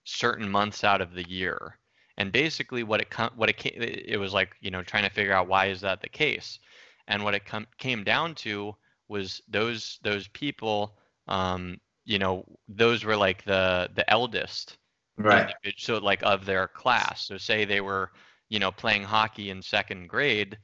certain months out of the year, and basically what it what it it was like you know trying to figure out why is that the case, and what it com- came down to was those those people um, you know those were like the the eldest right. so like of their class. So say they were you know playing hockey in second grade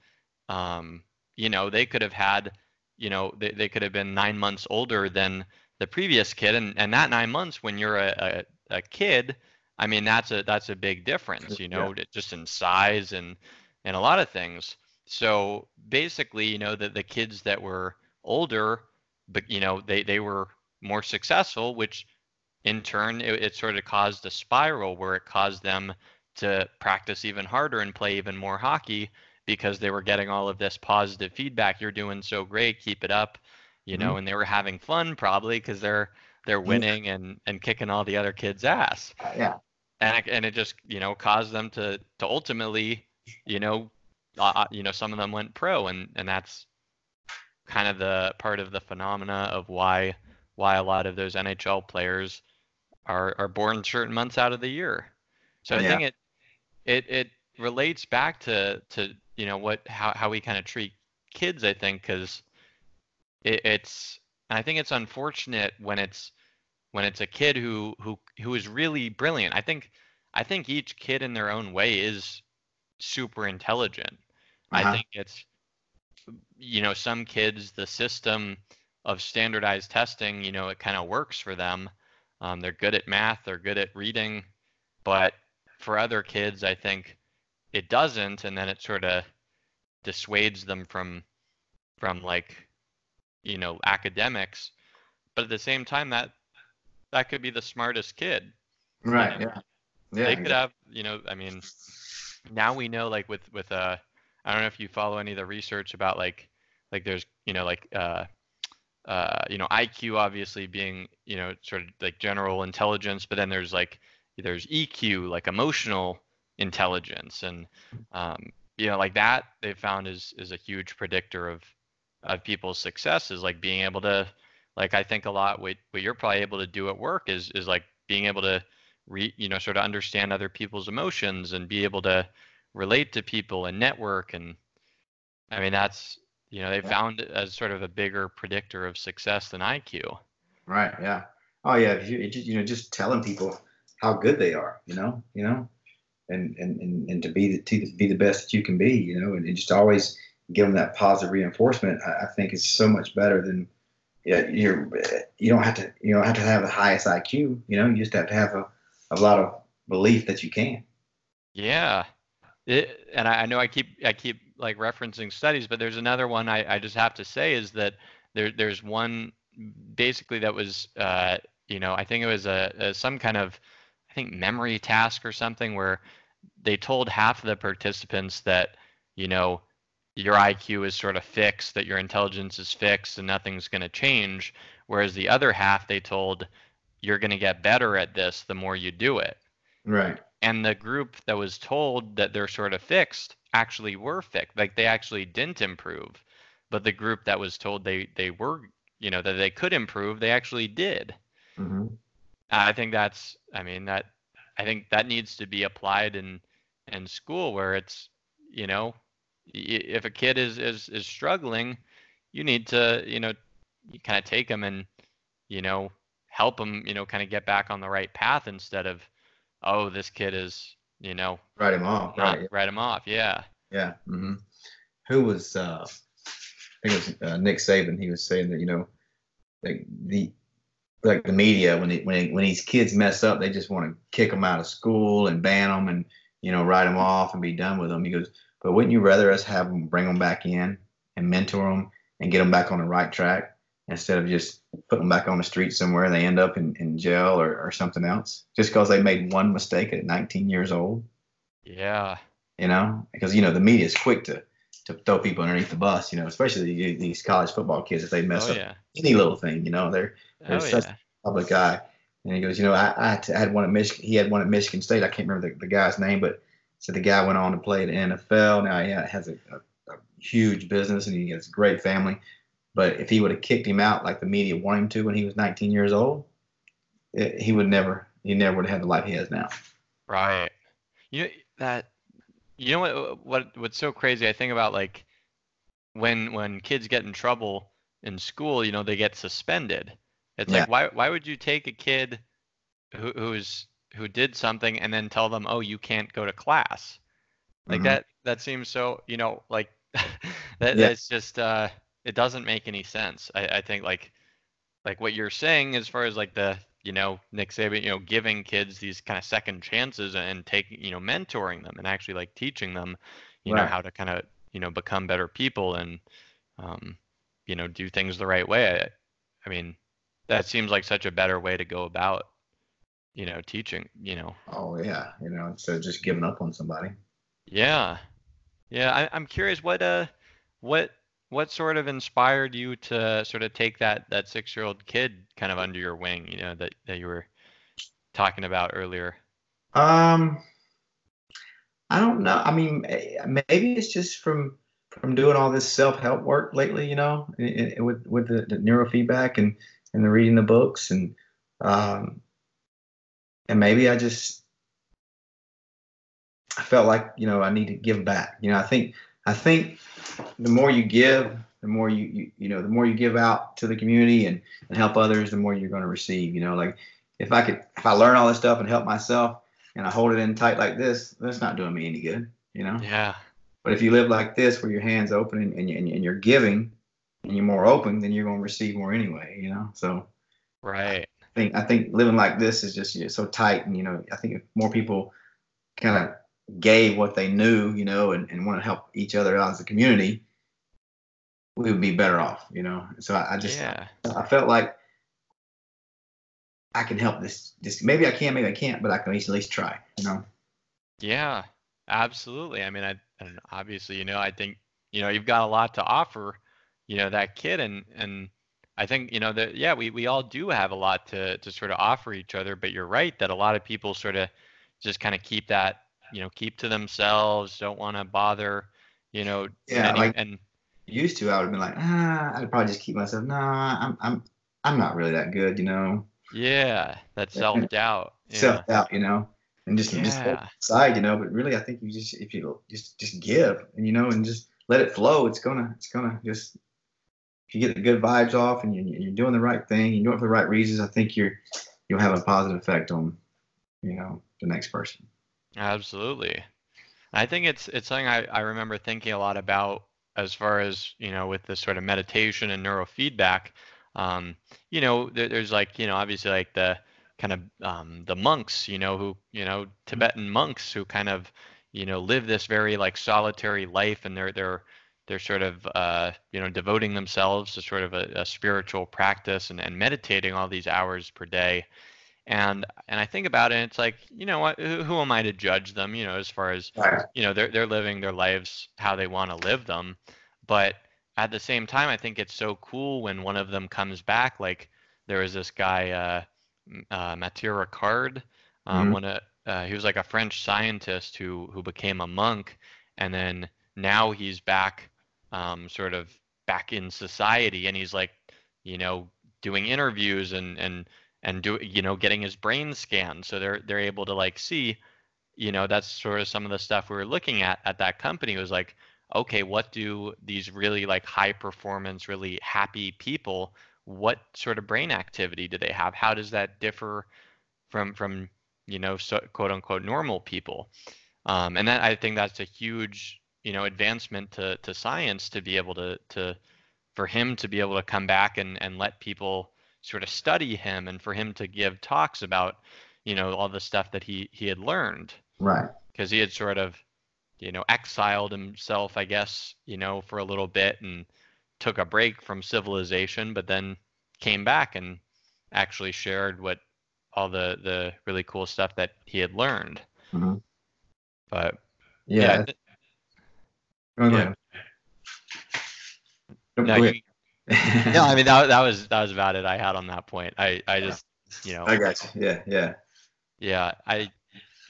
um, you know they could have had you know they, they could have been nine months older than the previous kid and and that nine months when you're a, a, a kid i mean that's a that's a big difference you know yeah. just in size and and a lot of things so basically you know the, the kids that were older, but you know they they were more successful, which in turn it, it sort of caused a spiral where it caused them to practice even harder and play even more hockey because they were getting all of this positive feedback. You're doing so great, keep it up, you know, mm-hmm. and they were having fun probably because they're they're winning and and kicking all the other kids' ass. Yeah. And it, and it just you know caused them to to ultimately you know uh, uh you know some of them went pro and and that's kind of the part of the phenomena of why why a lot of those NHL players are are born certain months out of the year. So I think it it it relates back to to you know what how how we kind of treat kids. I think because it, it's I think it's unfortunate when it's when it's a kid who who who is really brilliant. I think I think each kid in their own way is super intelligent. Uh-huh. I think it's you know, some kids, the system of standardized testing, you know, it kind of works for them. Um, they're good at math, they're good at reading, but for other kids, I think it doesn't, and then it sort of dissuades them from from like you know academics. But at the same time, that that could be the smartest kid. Right. You know? Yeah. Yeah. They could have, you know, I mean, now we know like with with uh I don't know if you follow any of the research about like like there's you know like uh, uh, you know IQ obviously being you know sort of like general intelligence, but then there's like there's EQ like emotional intelligence. And um, you know like that they found is is a huge predictor of of people's success is like being able to like I think a lot what what you're probably able to do at work is is like being able to re you know sort of understand other people's emotions and be able to relate to people and network. And i mean that's you know they yeah. found it as sort of a bigger predictor of success than iq right yeah. Oh yeah you, you know just telling people how good they are you know you know and and and, and to be the to be the best that you can be you know and, and just always give them that positive reinforcement I, I think is so much better than yeah you're you don't have to you don't have to have the highest iq you know you just have to have a, a lot of belief that you can. Yeah. It, and I, I, know I keep I keep like referencing studies, but there's another one I, I just have to say is that there there's one basically that was uh, you know I think it was a, a some kind of I think memory task or something where they told half of the participants that you know your IQ is sort of fixed, that your intelligence is fixed, and nothing's going to change. Whereas the other half, they told you're going to get better at this the more you do it. Right and the group that was told that they're sort of fixed actually were fixed like they actually didn't improve but the group that was told they they were you know that they could improve they actually did mm-hmm. I think that's i mean that i think that needs to be applied in in school where it's you know if a kid is is is struggling you need to you know you kind of take them and you know help them you know kind of get back on the right path instead of oh, this kid is, you know, write him off. not Right. write him off. Yeah. Yeah. hmm Who was? Uh, I think it was uh, Nick Saban. He was saying that you know, like the like the media when it, when it, when these kids mess up, they just want to kick them out of school and ban them and you know write them off and be done with them. He goes, but wouldn't you rather us have them bring them back in and mentor them and get them back on the right track instead of just putting them back on the street somewhere and they end up in, in jail or, or something else just because they made one mistake at 19 years old Yeah. you know, because you know the media is quick to to throw people underneath the bus, you know, especially these college football kids if they mess Oh up yeah. any little thing, you know, they're Oh such- yeah. public eye. And he goes, you know, I, I had to- I had one at Michigan. He had one at Michigan State. I can't remember the, the guy's name, but so the guy went on to play in the NFL. Now he has a, a, a huge business and he has a great family. But if he would have kicked him out like the media wanted him to when he was 19 years old, it, he would never, he never would have had the life he has now. Right. You know that you know what what what's so crazy I think about like when when kids get in trouble in school, you know, they get suspended. It's Yeah. like why why would you take a kid who who's who did something and then tell them, "Oh, you can't go to class." Like Mhm. that that seems so, you know, like that Yeah. that's just uh it doesn't make any sense. I I think like like what you're saying as far as like the you know Nick Saban you know giving kids these kind of second chances and taking you know mentoring them and actually like teaching them you know how to kind of you know become better people and um you know do things the right way. I, I mean that seems like such a better way to go about you know teaching you know. Oh yeah, you know, instead of just giving up on somebody. yeah. Yeah I, I'm curious what uh what what sort of inspired you to sort of take that that six year old kid kind of under your wing you know that that you were talking about earlier Um, I don't know. I mean, maybe it's just from from doing all this self help work lately. You know, i- i- with with the, the neurofeedback and and the reading the books and um, and maybe I just I felt like you know I need to give back. You know, I think I think the more you give, the more you you, you know the more you give out to the community and and help others, the more you're going to receive. You know, like if I could if I learn all this stuff and help myself and I hold it in tight like this, that's not doing me any good, you know. yeah But if you live like this, where your hands open and, and, and you're giving, and you're more open, then you're going to receive more anyway, you know. So right I think I think living like this is just you know, so tight, and you know, I think if more people kind of gave what they knew, you know, and, and want to help each other out as a community, we would be better off, you know. So I, I just yeah I felt like I can help this. This maybe I can, maybe I can't, but I can at least, at least try. You know. Yeah, absolutely. I mean, I and obviously, you know, I think, you know, you've got a lot to offer, you know, that kid and and I think, you know, that yeah, we we all do have a lot to to sort of offer each other, but you're right that a lot of people sort of just kind of keep that, you know, keep to themselves, don't want to bother, you know, Yeah, any- like- and Used to, I would have been like, ah, I'd probably just keep myself. Nah, I'm, I'm, I'm not really that good, you know. yeah, that self-doubt. Yeah. Self doubt, you know, and just just Yeah. it aside, you know. But really, I think you just if you just just give and you know and just let it flow, it's gonna it's gonna just if you get the good vibes off and you're, you're doing the right thing, you're doing it for the right reasons. I think you're you'll have a positive effect on you know the next person. Absolutely. I think it's it's something I, I remember thinking a lot about as far as, you know, with this sort of meditation and neurofeedback. Um, you know, there, there's like, you know, obviously like the kind of um, the monks, you know, who, you know, Tibetan monks who kind of, you know, live this very like solitary life and they're they're they're sort of uh, you know, devoting themselves to sort of a, a spiritual practice and, and meditating all these hours per day and and I think about it, and it's like, you know what? Who, who am I to judge them? You know, as far as Right. you know, they're they're living their lives how they want to live them. But at the same time, I think it's so cool when one of them comes back. Like there was this guy, uh, uh, Mathieu Ricard. Um, Mhm. one of uh, he was like a French scientist who who became a monk, and then now he's back, um, sort of back in society, and he's like, you know, doing interviews and and and do you know getting his brain scanned so they're they're able to like see you know that's sort of some of the stuff we were looking at at that company was like okay what do these really like high performance really happy people what sort of brain activity do they have how does that differ from from you know, so, quote unquote normal people. Um, and that I think that's a huge, you know, advancement to to science to be able to to for him to be able to come back and and let people sort of study him and for him to give talks about, you know, all the stuff that he he had learned. Right. Because he had sort of, you know, exiled himself, I guess, you know, for a little bit and took a break from civilization, but then came back and actually shared what all the the really cool stuff that he had learned. Mm-hmm. But yeah, yeah. yeah. No, you, yeah, I mean that that was that was about it I had on that point. I I just you know I got you. Yeah, yeah. Yeah, I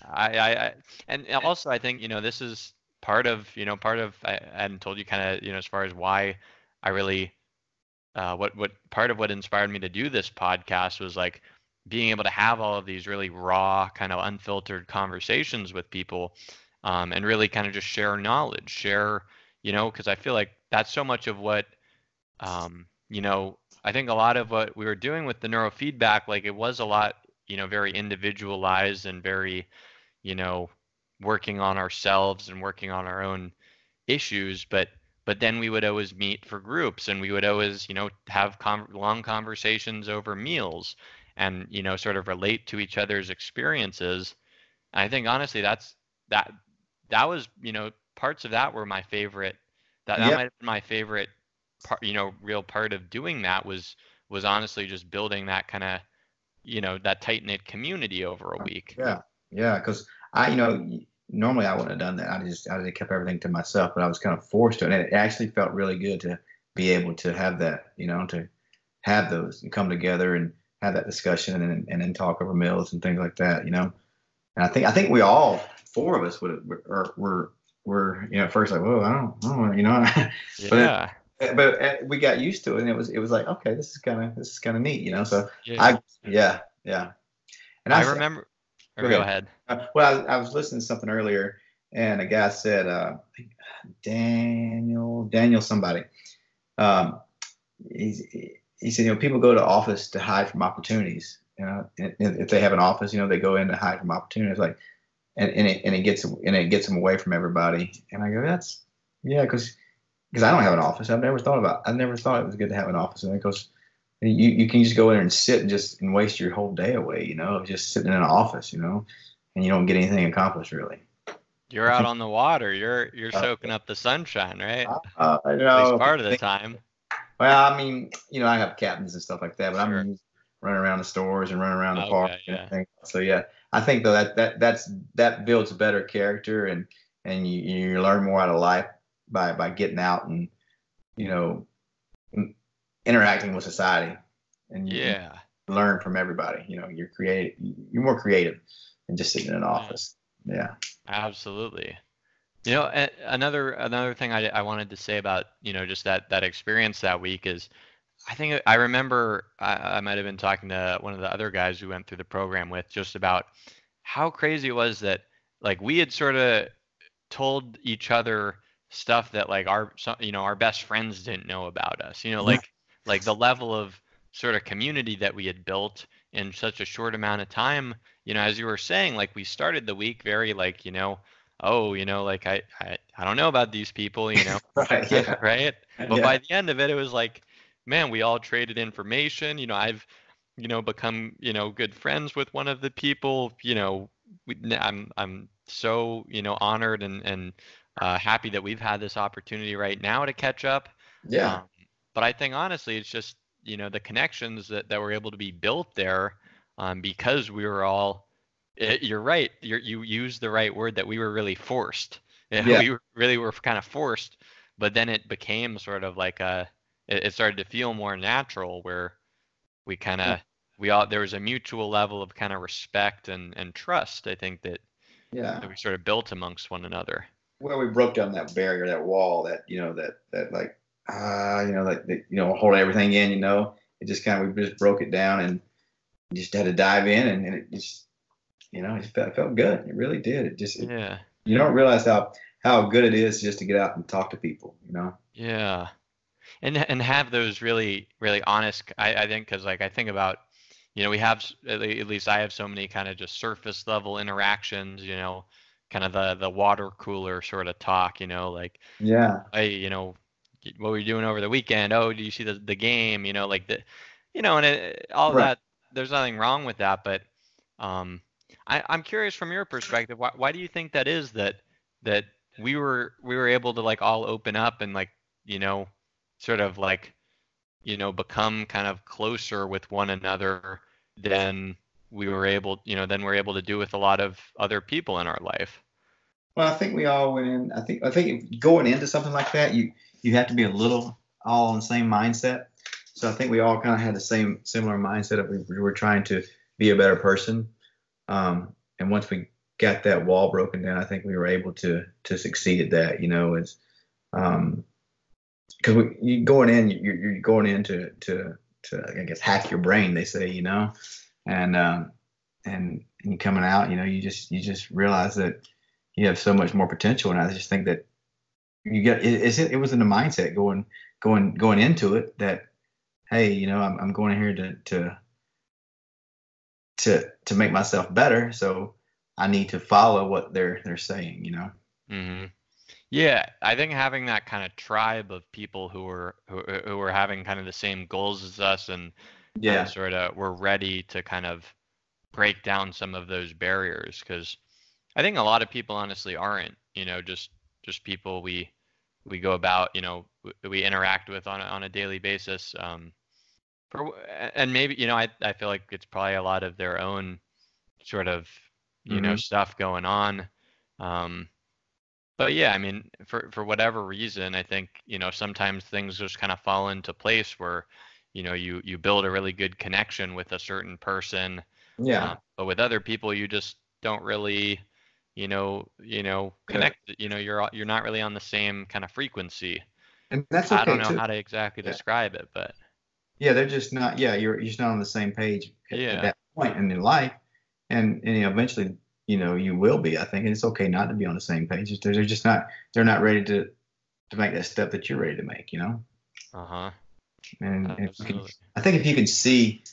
I I and also I think you know this is part of you know part of I, I hadn't told you kind of you know as far as why I really uh, what what part of what inspired me to do this podcast was like being able to have all of these really raw kind of unfiltered conversations with people um, and really kind of just share knowledge share you know because i feel like that's so much of what um, you know i think a lot of what we were doing with the neurofeedback like it was a lot you know very individualized and very you know working on ourselves and working on our own issues but but then we would always meet for groups and we would always you know have con- long conversations over meals and you know sort of relate to each other's experiences and i think honestly that's that that was you know parts of that were my favorite that, that yep. might have been my favorite part you know real part of doing that was was honestly just building that kind of you know that tight knit community over a oh, week yeah yeah because i you know normally I wouldn't have done that. I just I just kept everything to myself, but I was kind of forced to, and it actually felt really good to be able to have that, you know, to have those and come together and have that discussion and and then talk over meals and things like that, you know. And I think I think we all four of us would have were were, were you know first like whoa I don't I don't you know yeah. but but uh, we got used to it and it was it was like okay this is kind of this is kind of neat you know so yeah. I yeah yeah and I, I remember or go, ahead. Uh, well, I, I, was listening to something earlier, and a guy said, uh, Daniel, Daniel, somebody. Um, he, he said, you know, people go to office to hide from opportunities. You know, if they have an office, you know, they go in to hide from opportunities. Like, and, and it and it gets and it gets them away from everybody. And I go, that's yeah, because because I don't have an office. I've never thought about. I never thought it was good to have an office. And it goes, you, you can just go in there and sit and just and waste your whole day away, you know, just sitting in an office, you know, and you don't get anything accomplished really. You're out on the water. You're you're uh, soaking up the sunshine, right? Uh, know. At least part of the time. Well, I mean, you know, I have captains and stuff like that, but sure. I'm running around the stores and running around the okay, park. Yeah. So yeah, I think though that that that's that builds a better character and and you you learn more out of life by by getting out and you know interacting with society. And yeah. learn from everybody you know you're creative you're more creative than just sitting in an office. Yeah. Absolutely. You know another another thing I, I wanted to say about you know just that that experience that week is i think i remember I, I might have been talking to one of the other guys who went through the program with just about how crazy it was that like we had sort of told each other stuff that like our you know our best friends didn't know about us you know like like the level of sort of community that we had built in such a short amount of time you know as you were saying like we started the week very like you know oh you know like i i, I don't know about these people you know right, yeah. right but yeah. by the end of it it was like man we all traded information you know i've you know become you know good friends with one of the people you know we, i'm i'm so you know honored and and uh, happy that we've had this opportunity right now to catch up yeah um, but I think honestly, it's just you know the connections that, that were able to be built there um, because we were all. It, eh, you're right. You're, you used the right word that we were really forced. Yeah. We really were kind of forced, but then it became sort of like a. It, it started to feel more natural where we kind of we all there was a mutual level of kind of respect and and trust. I think that yeah that we sort of built amongst one another. Well, we broke down that barrier, that wall, that you know, that that like uh, you know, like you know, hold everything in. You know, it just kind of we just broke it down and just had to dive in, and, and it just, you know, it felt, it felt good. It really did. It just, yeah. you don't realize how how good it is just to get out and talk to people. You know. Yeah, and and have those really really honest. I I think because like I think about you know, we have at least I have so many kind of just surface level interactions, you know, kind of the the water cooler sort of talk, you know, like yeah, hey, you know, what were you doing over the weekend? Oh, do you see the the game? You know, like the, you know, and it, all right. that. There's nothing wrong with that, but um, I, I'm curious from your perspective, why why do you think that is that that we were we were able to like all open up and like you know, sort of like you know become kind of closer with one another than we were able you know than we're able to do with a lot of other people in our life. Well i think we all went in i think i think going into something like that you you have to be a little all on the same mindset. So i think we all kind of had the same similar mindset of we, we were trying to be a better person. Um, and once we got that wall broken down i think we were able to to succeed at that you know it's um, because you going in, you're, you're going in to, to, to, I guess, hack your brain, they say, you know, and, um, and, and coming out, you know, you just, you just realize that you have so much more potential. And I just think that you get, it, it, was in the mindset going, going, going into it that, Hey, you know, I'm, I'm going here to, to, to, to make myself better. So I need to follow what they're, they're saying, you know? Mm-hmm. Yeah, I think having that kind of tribe of people who were who, who were having kind of the same goals as us and yeah, sort of were ready to kind of break down some of those barriers because I think a lot of people honestly aren't, you know, just just people we we go about, you know, we interact with on a, on a daily basis. Um, for and maybe you know, I I feel like it's probably a lot of their own sort of you mm-hmm. know stuff going on. Um, but yeah, I mean, for for whatever reason, I think you know sometimes things just kind of fall into place where you know you you build a really good connection with a certain person. Yeah. Uh, but with other people, you just don't really, you know, you know, connect. Yeah. You know, you're you're not really on the same kind of frequency. And that's okay I don't know too. how to exactly yeah. describe it, but yeah, they're just not. Yeah, you're you're just not on the same page at, yeah. at that point in your life, and and you know, eventually you know you will be. I think and it's okay not to be on the same page. They're just not they're not ready to to make that step that you're ready to make. You know. Uh huh. And, and can, I think if you can see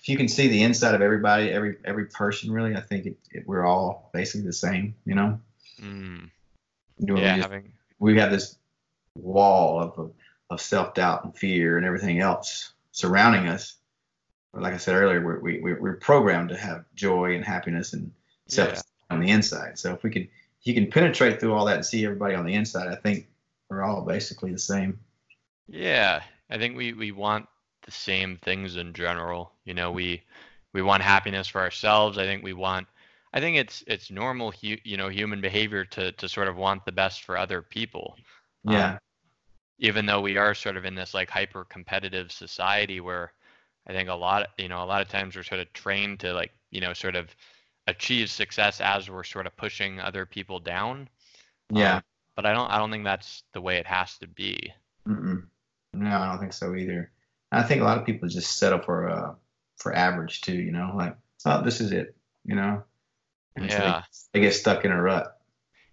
if you can see the inside of everybody, every every person, really, I think it, it, we're all basically the same. You know. Mm. You know, yeah, we, just, having... we have this wall of of self doubt and fear and everything else surrounding us. But like I said earlier, we're, we, we're programmed to have joy and happiness and self yeah. on the inside. So if we could, you can penetrate through all that and see everybody on the inside, I think we're all basically the same. Yeah, I think we we want the same things in general. You know, we we want happiness for ourselves. I think we want. I think it's it's normal, hu- you know, human behavior to to sort of want the best for other people. Yeah. Um, even though we are sort of in this like hyper competitive society where I think a lot, you know, a lot of times we're sort of trained to like, you know, sort of achieve success as we're sort of pushing other people down. Yeah. Um, but I don't I don't think that's the way it has to be. Mm-mm. No, I don't think so either. I think a lot of people just settle for uh for average too. You know, like oh this is it. You know. And yeah. So they, they, get stuck in a rut.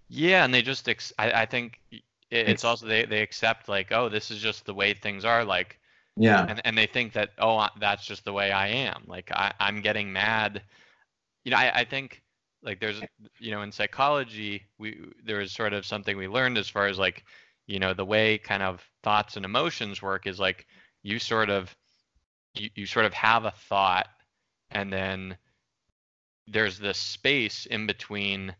Yeah, and they just ex- I, I think it, it's, it's also they they accept like oh this is just the way things are like yeah and and they think that oh that's just the way I am like I I'm getting mad you know, I, I think like there's you know in psychology we there is sort of something we learned as far as like you know the way kind of thoughts and emotions work is like you sort of you, you sort of have a thought and then there's this space in between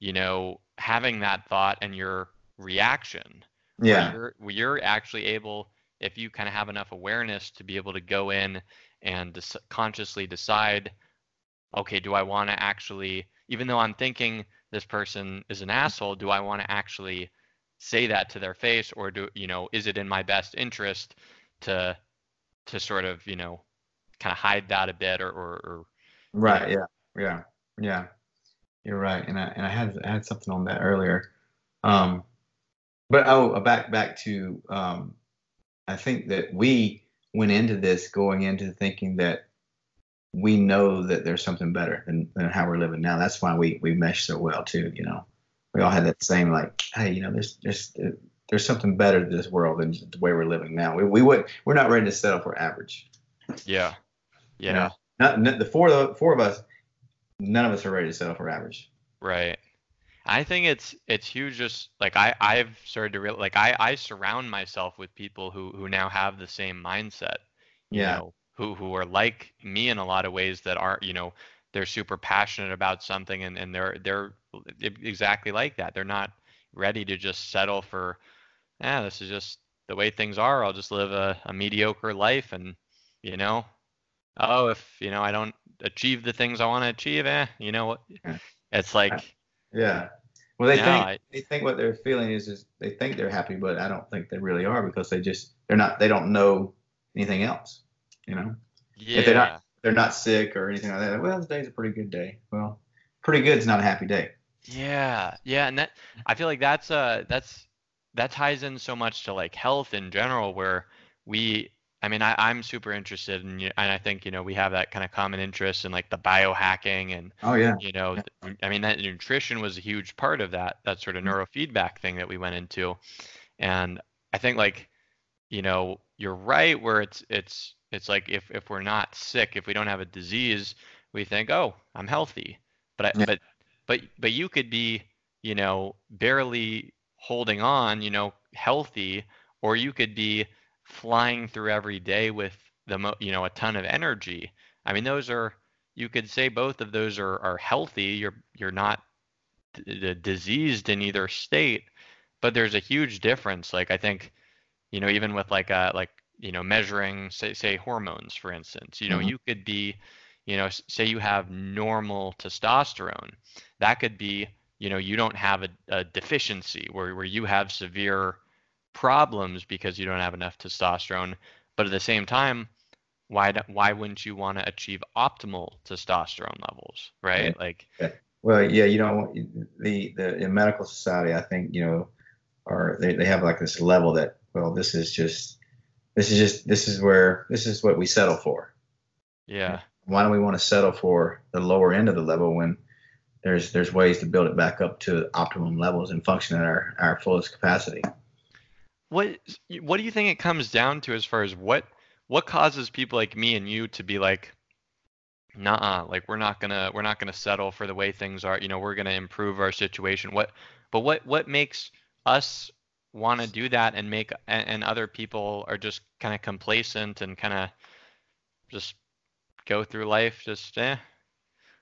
you know having that thought and your reaction. Yeah. where you're, where you're actually able if you kind of have enough awareness to be able to go in and dis- consciously decide okay, do I want to actually, even though I'm thinking this person is an asshole, do I want to actually say that to their face, or do you know, is it in my best interest to to sort of you know kind of hide that a bit, or or, or right, you know. yeah, yeah, yeah, you're right, and I and I had I had something on that earlier, um, but oh, back back to um, I think that we went into this going into thinking that we know that there's something better than, than how we're living now. That's why we we mesh so well too. You know, we all had that same like, hey, you know, there's there's there's something better to this world than the way we're living now. We we would we're not ready to settle for average. Yeah, yeah. You know? not, not, the four the four of us, none of us are ready to settle for average. Right. I think it's it's huge. Just like I I've started to real like I I surround myself with people who who now have the same mindset. You Yeah. know, who who are like me in a lot of ways that aren't you know they're super passionate about something and and they're they're exactly like that. They're not ready to just settle for, yeah, this is just the way things are. I'll just live a, a mediocre life and you know, oh if you know I don't achieve the things I want to achieve, eh, you know what? It's like. Yeah. Well, they No, think I- they think what they're feeling is is they think they're happy, but I don't think they really are because they just they're not they don't know anything else. You know, Yeah. If they're not- they're not sick or anything like that. Well, today's a pretty good day. Well, pretty good is not a happy day. Yeah, yeah, and that I feel like that's uh that's that ties in so much to like health in general where we I mean I, I'm super interested in and I think you know we have that kind of common interest in like the biohacking and Oh yeah. you know I mean that nutrition was a huge part of that that sort of Mhm. neurofeedback thing that we went into and I think like you know you're right where it's it's it's like if if we're not sick if we don't have a disease we think oh I'm healthy. But I, Yeah. but but but you could be you know barely holding on you know healthy or you could be flying through every day with the mo- you know a ton of energy. I mean those are you could say both of those are are healthy. You're you're not d- d- diseased in either state but there's a huge difference. Like i think you know even with like uh like you know measuring say say hormones for instance you know Mhm. you could be you know say you have normal testosterone that could be you know you don't have a, a deficiency where, where you have severe problems because you don't have enough testosterone but at the same time why do, why wouldn't you want to achieve optimal testosterone levels right? Like Well, yeah, you know, the the in medical society, I think you know, are they, they have like this level that well, this is just this is just this is where this is what we settle for. yeah Why do we want to settle for the lower end of the level when there's there's ways to build it back up to optimum levels and function at our our fullest capacity? what what do you think it comes down to as far as what what causes people like me and you to be like nah like we're not gonna we're not gonna settle for the way things are you know we're gonna improve our situation what but what what makes us want to do that and make and, and other people are just kind of complacent and kind of just go through life just eh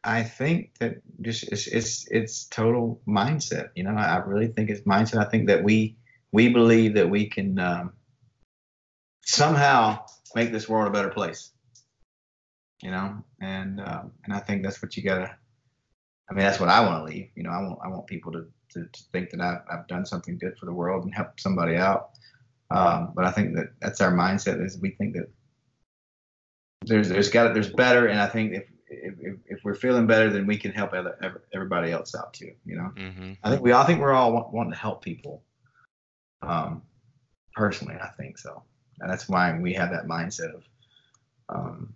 I think that just it's it's it's total mindset. You know, I really think it's mindset. I think that we we believe that we can um, somehow make this world a better place. You know, and um, and I think that's what you gotta. I mean, that's what I want to leave. You know, I want I want people to to, to think that I've, I've done something good for the world and helped somebody out. Um, but I think that that's our mindset is we think that there's there's got there's better, and I think if if, if, we're feeling better, then we can help other, everybody else out too. You know, hmm I think we all think we're all want, wanting to help people. Um, personally, I think so, and that's why we have that mindset of, um,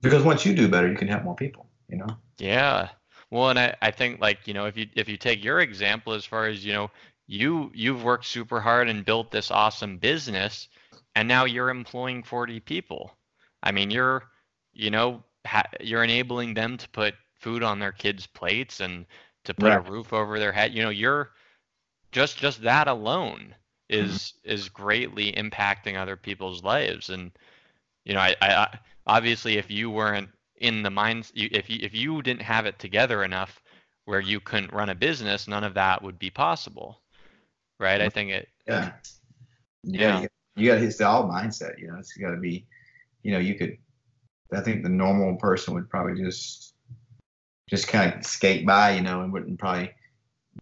because once you do better, you can help more people. You know. Yeah. Well, and I, I think like, you know, if you if you take your example as far as, you know, you you've worked super hard and built this awesome business and now you're employing 40 people. I mean, you're, you know, ha- you're enabling them to put food on their kids' plates and to put Right. a roof over their head. You know, you're just just that alone is mm-hmm. is greatly impacting other people's lives and you know, I, I I- obviously if you weren't in the minds you, if you if you didn't have it together enough where you couldn't run a business none of that would be possible right i think it Yeah. You Yeah. gotta, you got it's all mindset. You know, it's got to be, you know, you could. I think the normal person would probably just, just kind of skate by, you know, and wouldn't probably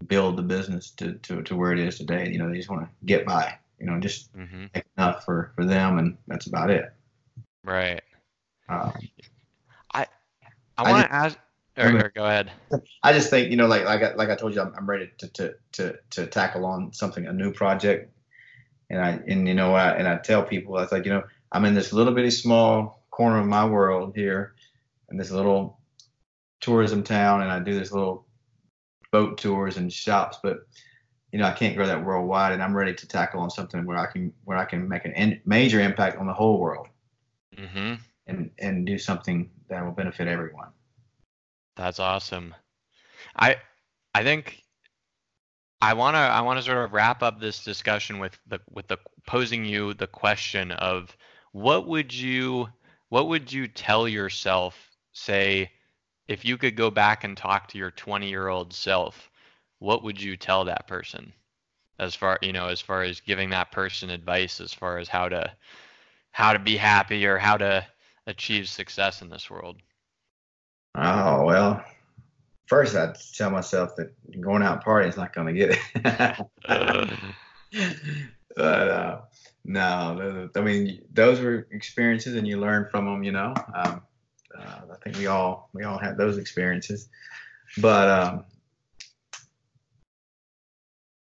build the business to, to, to where it is today. You know, they just want to get by, you know, just hmm enough for, for them, and that's about it. right Um, I want to ask or, or go ahead. I just think, you know, like like I, like I told you, I'm, I'm ready to, to to to tackle on something, a new project, and I and you know, I and I tell people, I was like, you know, I'm in this little bitty small corner of my world here, in this little tourism town, and I do this little boat tours and shops, but you know, I can't grow that worldwide, and I'm ready to tackle on something where I can where I can make an en- major impact on the whole world. Hmm and and do something that will benefit everyone. That's awesome. I I think I want to I want to sort of wrap up this discussion with the with the posing you the question of what would you what would you tell yourself say if you could go back and talk to your 20 year old self what would you tell that person as far you know as far as giving that person advice as far as how to how to be happy or how to achieve success in this world? Oh well first i'd tell myself that going out partying is not going to get it. But uh, no i mean those were experiences and you learn from them you know? Um, uh, i think we all we all had those experiences. But um,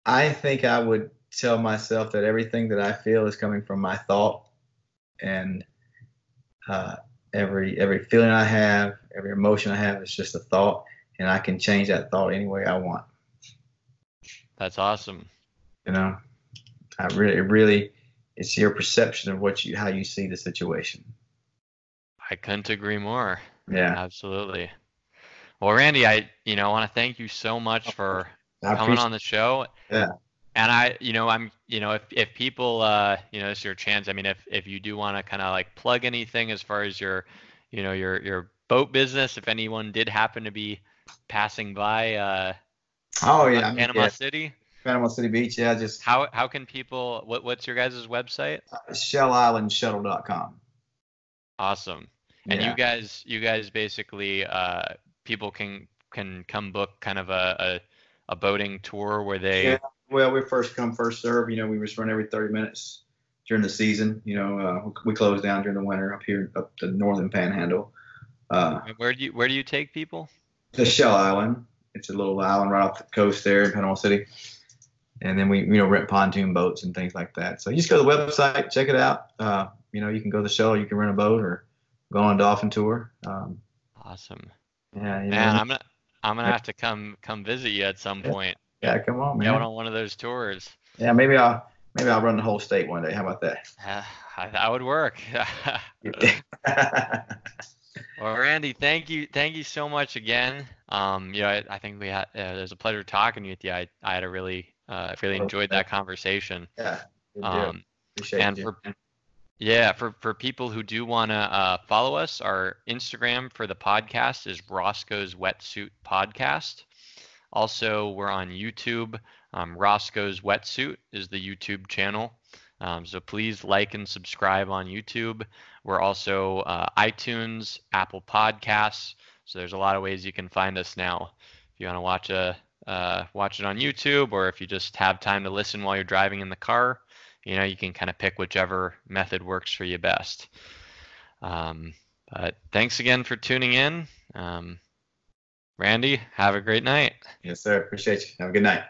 I think I would tell myself that everything that I feel is coming from my thought, and uh, every every feeling I have, every emotion I have is just a thought, and I can change that thought any way I want. That's awesome. You know, I really, it really, it's your perception of what you how you see the situation. I couldn't agree more. Yeah, absolutely. Well, Randy, I you know want to thank you so much for coming on the show. Yeah. And I, you know, I'm, you know, if if people, uh, you know, it's your chance. I mean, if if you do want to kind of like plug anything as far as your, you know, your your boat business, if anyone did happen to be passing by, uh, oh yeah, Panama yeah. City. Panama City Beach, yeah. Just how how can people? What what's your guys' website? Uh, ShellIslandShuttle.com. Awesome. And yeah. you guys, you guys basically, uh, people can can come book kind of a, a a boating tour where they? Yeah, well, we first come first serve. You know, we just run every 30 minutes during the season. You know, uh, we close down during the winter up here up the northern Panhandle. Uh, where do you where do you take people? The Shell Island. It's a little island right off the coast there in Panama City. And then we, you know, rent pontoon boats and things like that. So you just go to the website, check it out. Uh, you know, you can go to the show, you can rent a boat, or go on a dolphin tour. Um, awesome. Yeah, man, know. I'm gonna I'm gonna have to come come visit you at some point. Yeah, come on, man. Going on one of those tours. Yeah, maybe I'll maybe I'll run the whole state one day. How about that? Uh, that would work. well, Randy, thank you, thank you so much again. Um, you know, I, I think we had uh, it was a pleasure talking with you. I I had a really uh, really enjoyed that conversation. Yeah. Um, Appreciate and you. for yeah, for, for people who do want to uh, follow us, our Instagram for the podcast is Roscoe's Wetsuit Podcast. Also, we're on YouTube. Um, Roscoe's Wetsuit is the YouTube channel. Um, so please like and subscribe on YouTube. We're also uh, iTunes, Apple Podcasts. So there's a lot of ways you can find us now. If you want to watch a uh, watch it on YouTube, or if you just have time to listen while you're driving in the car, you know, you can kind of pick whichever method works for you best. Um, but thanks again for tuning in. Um, Randy, have a great night. Yes, sir. Appreciate you. Have a good night.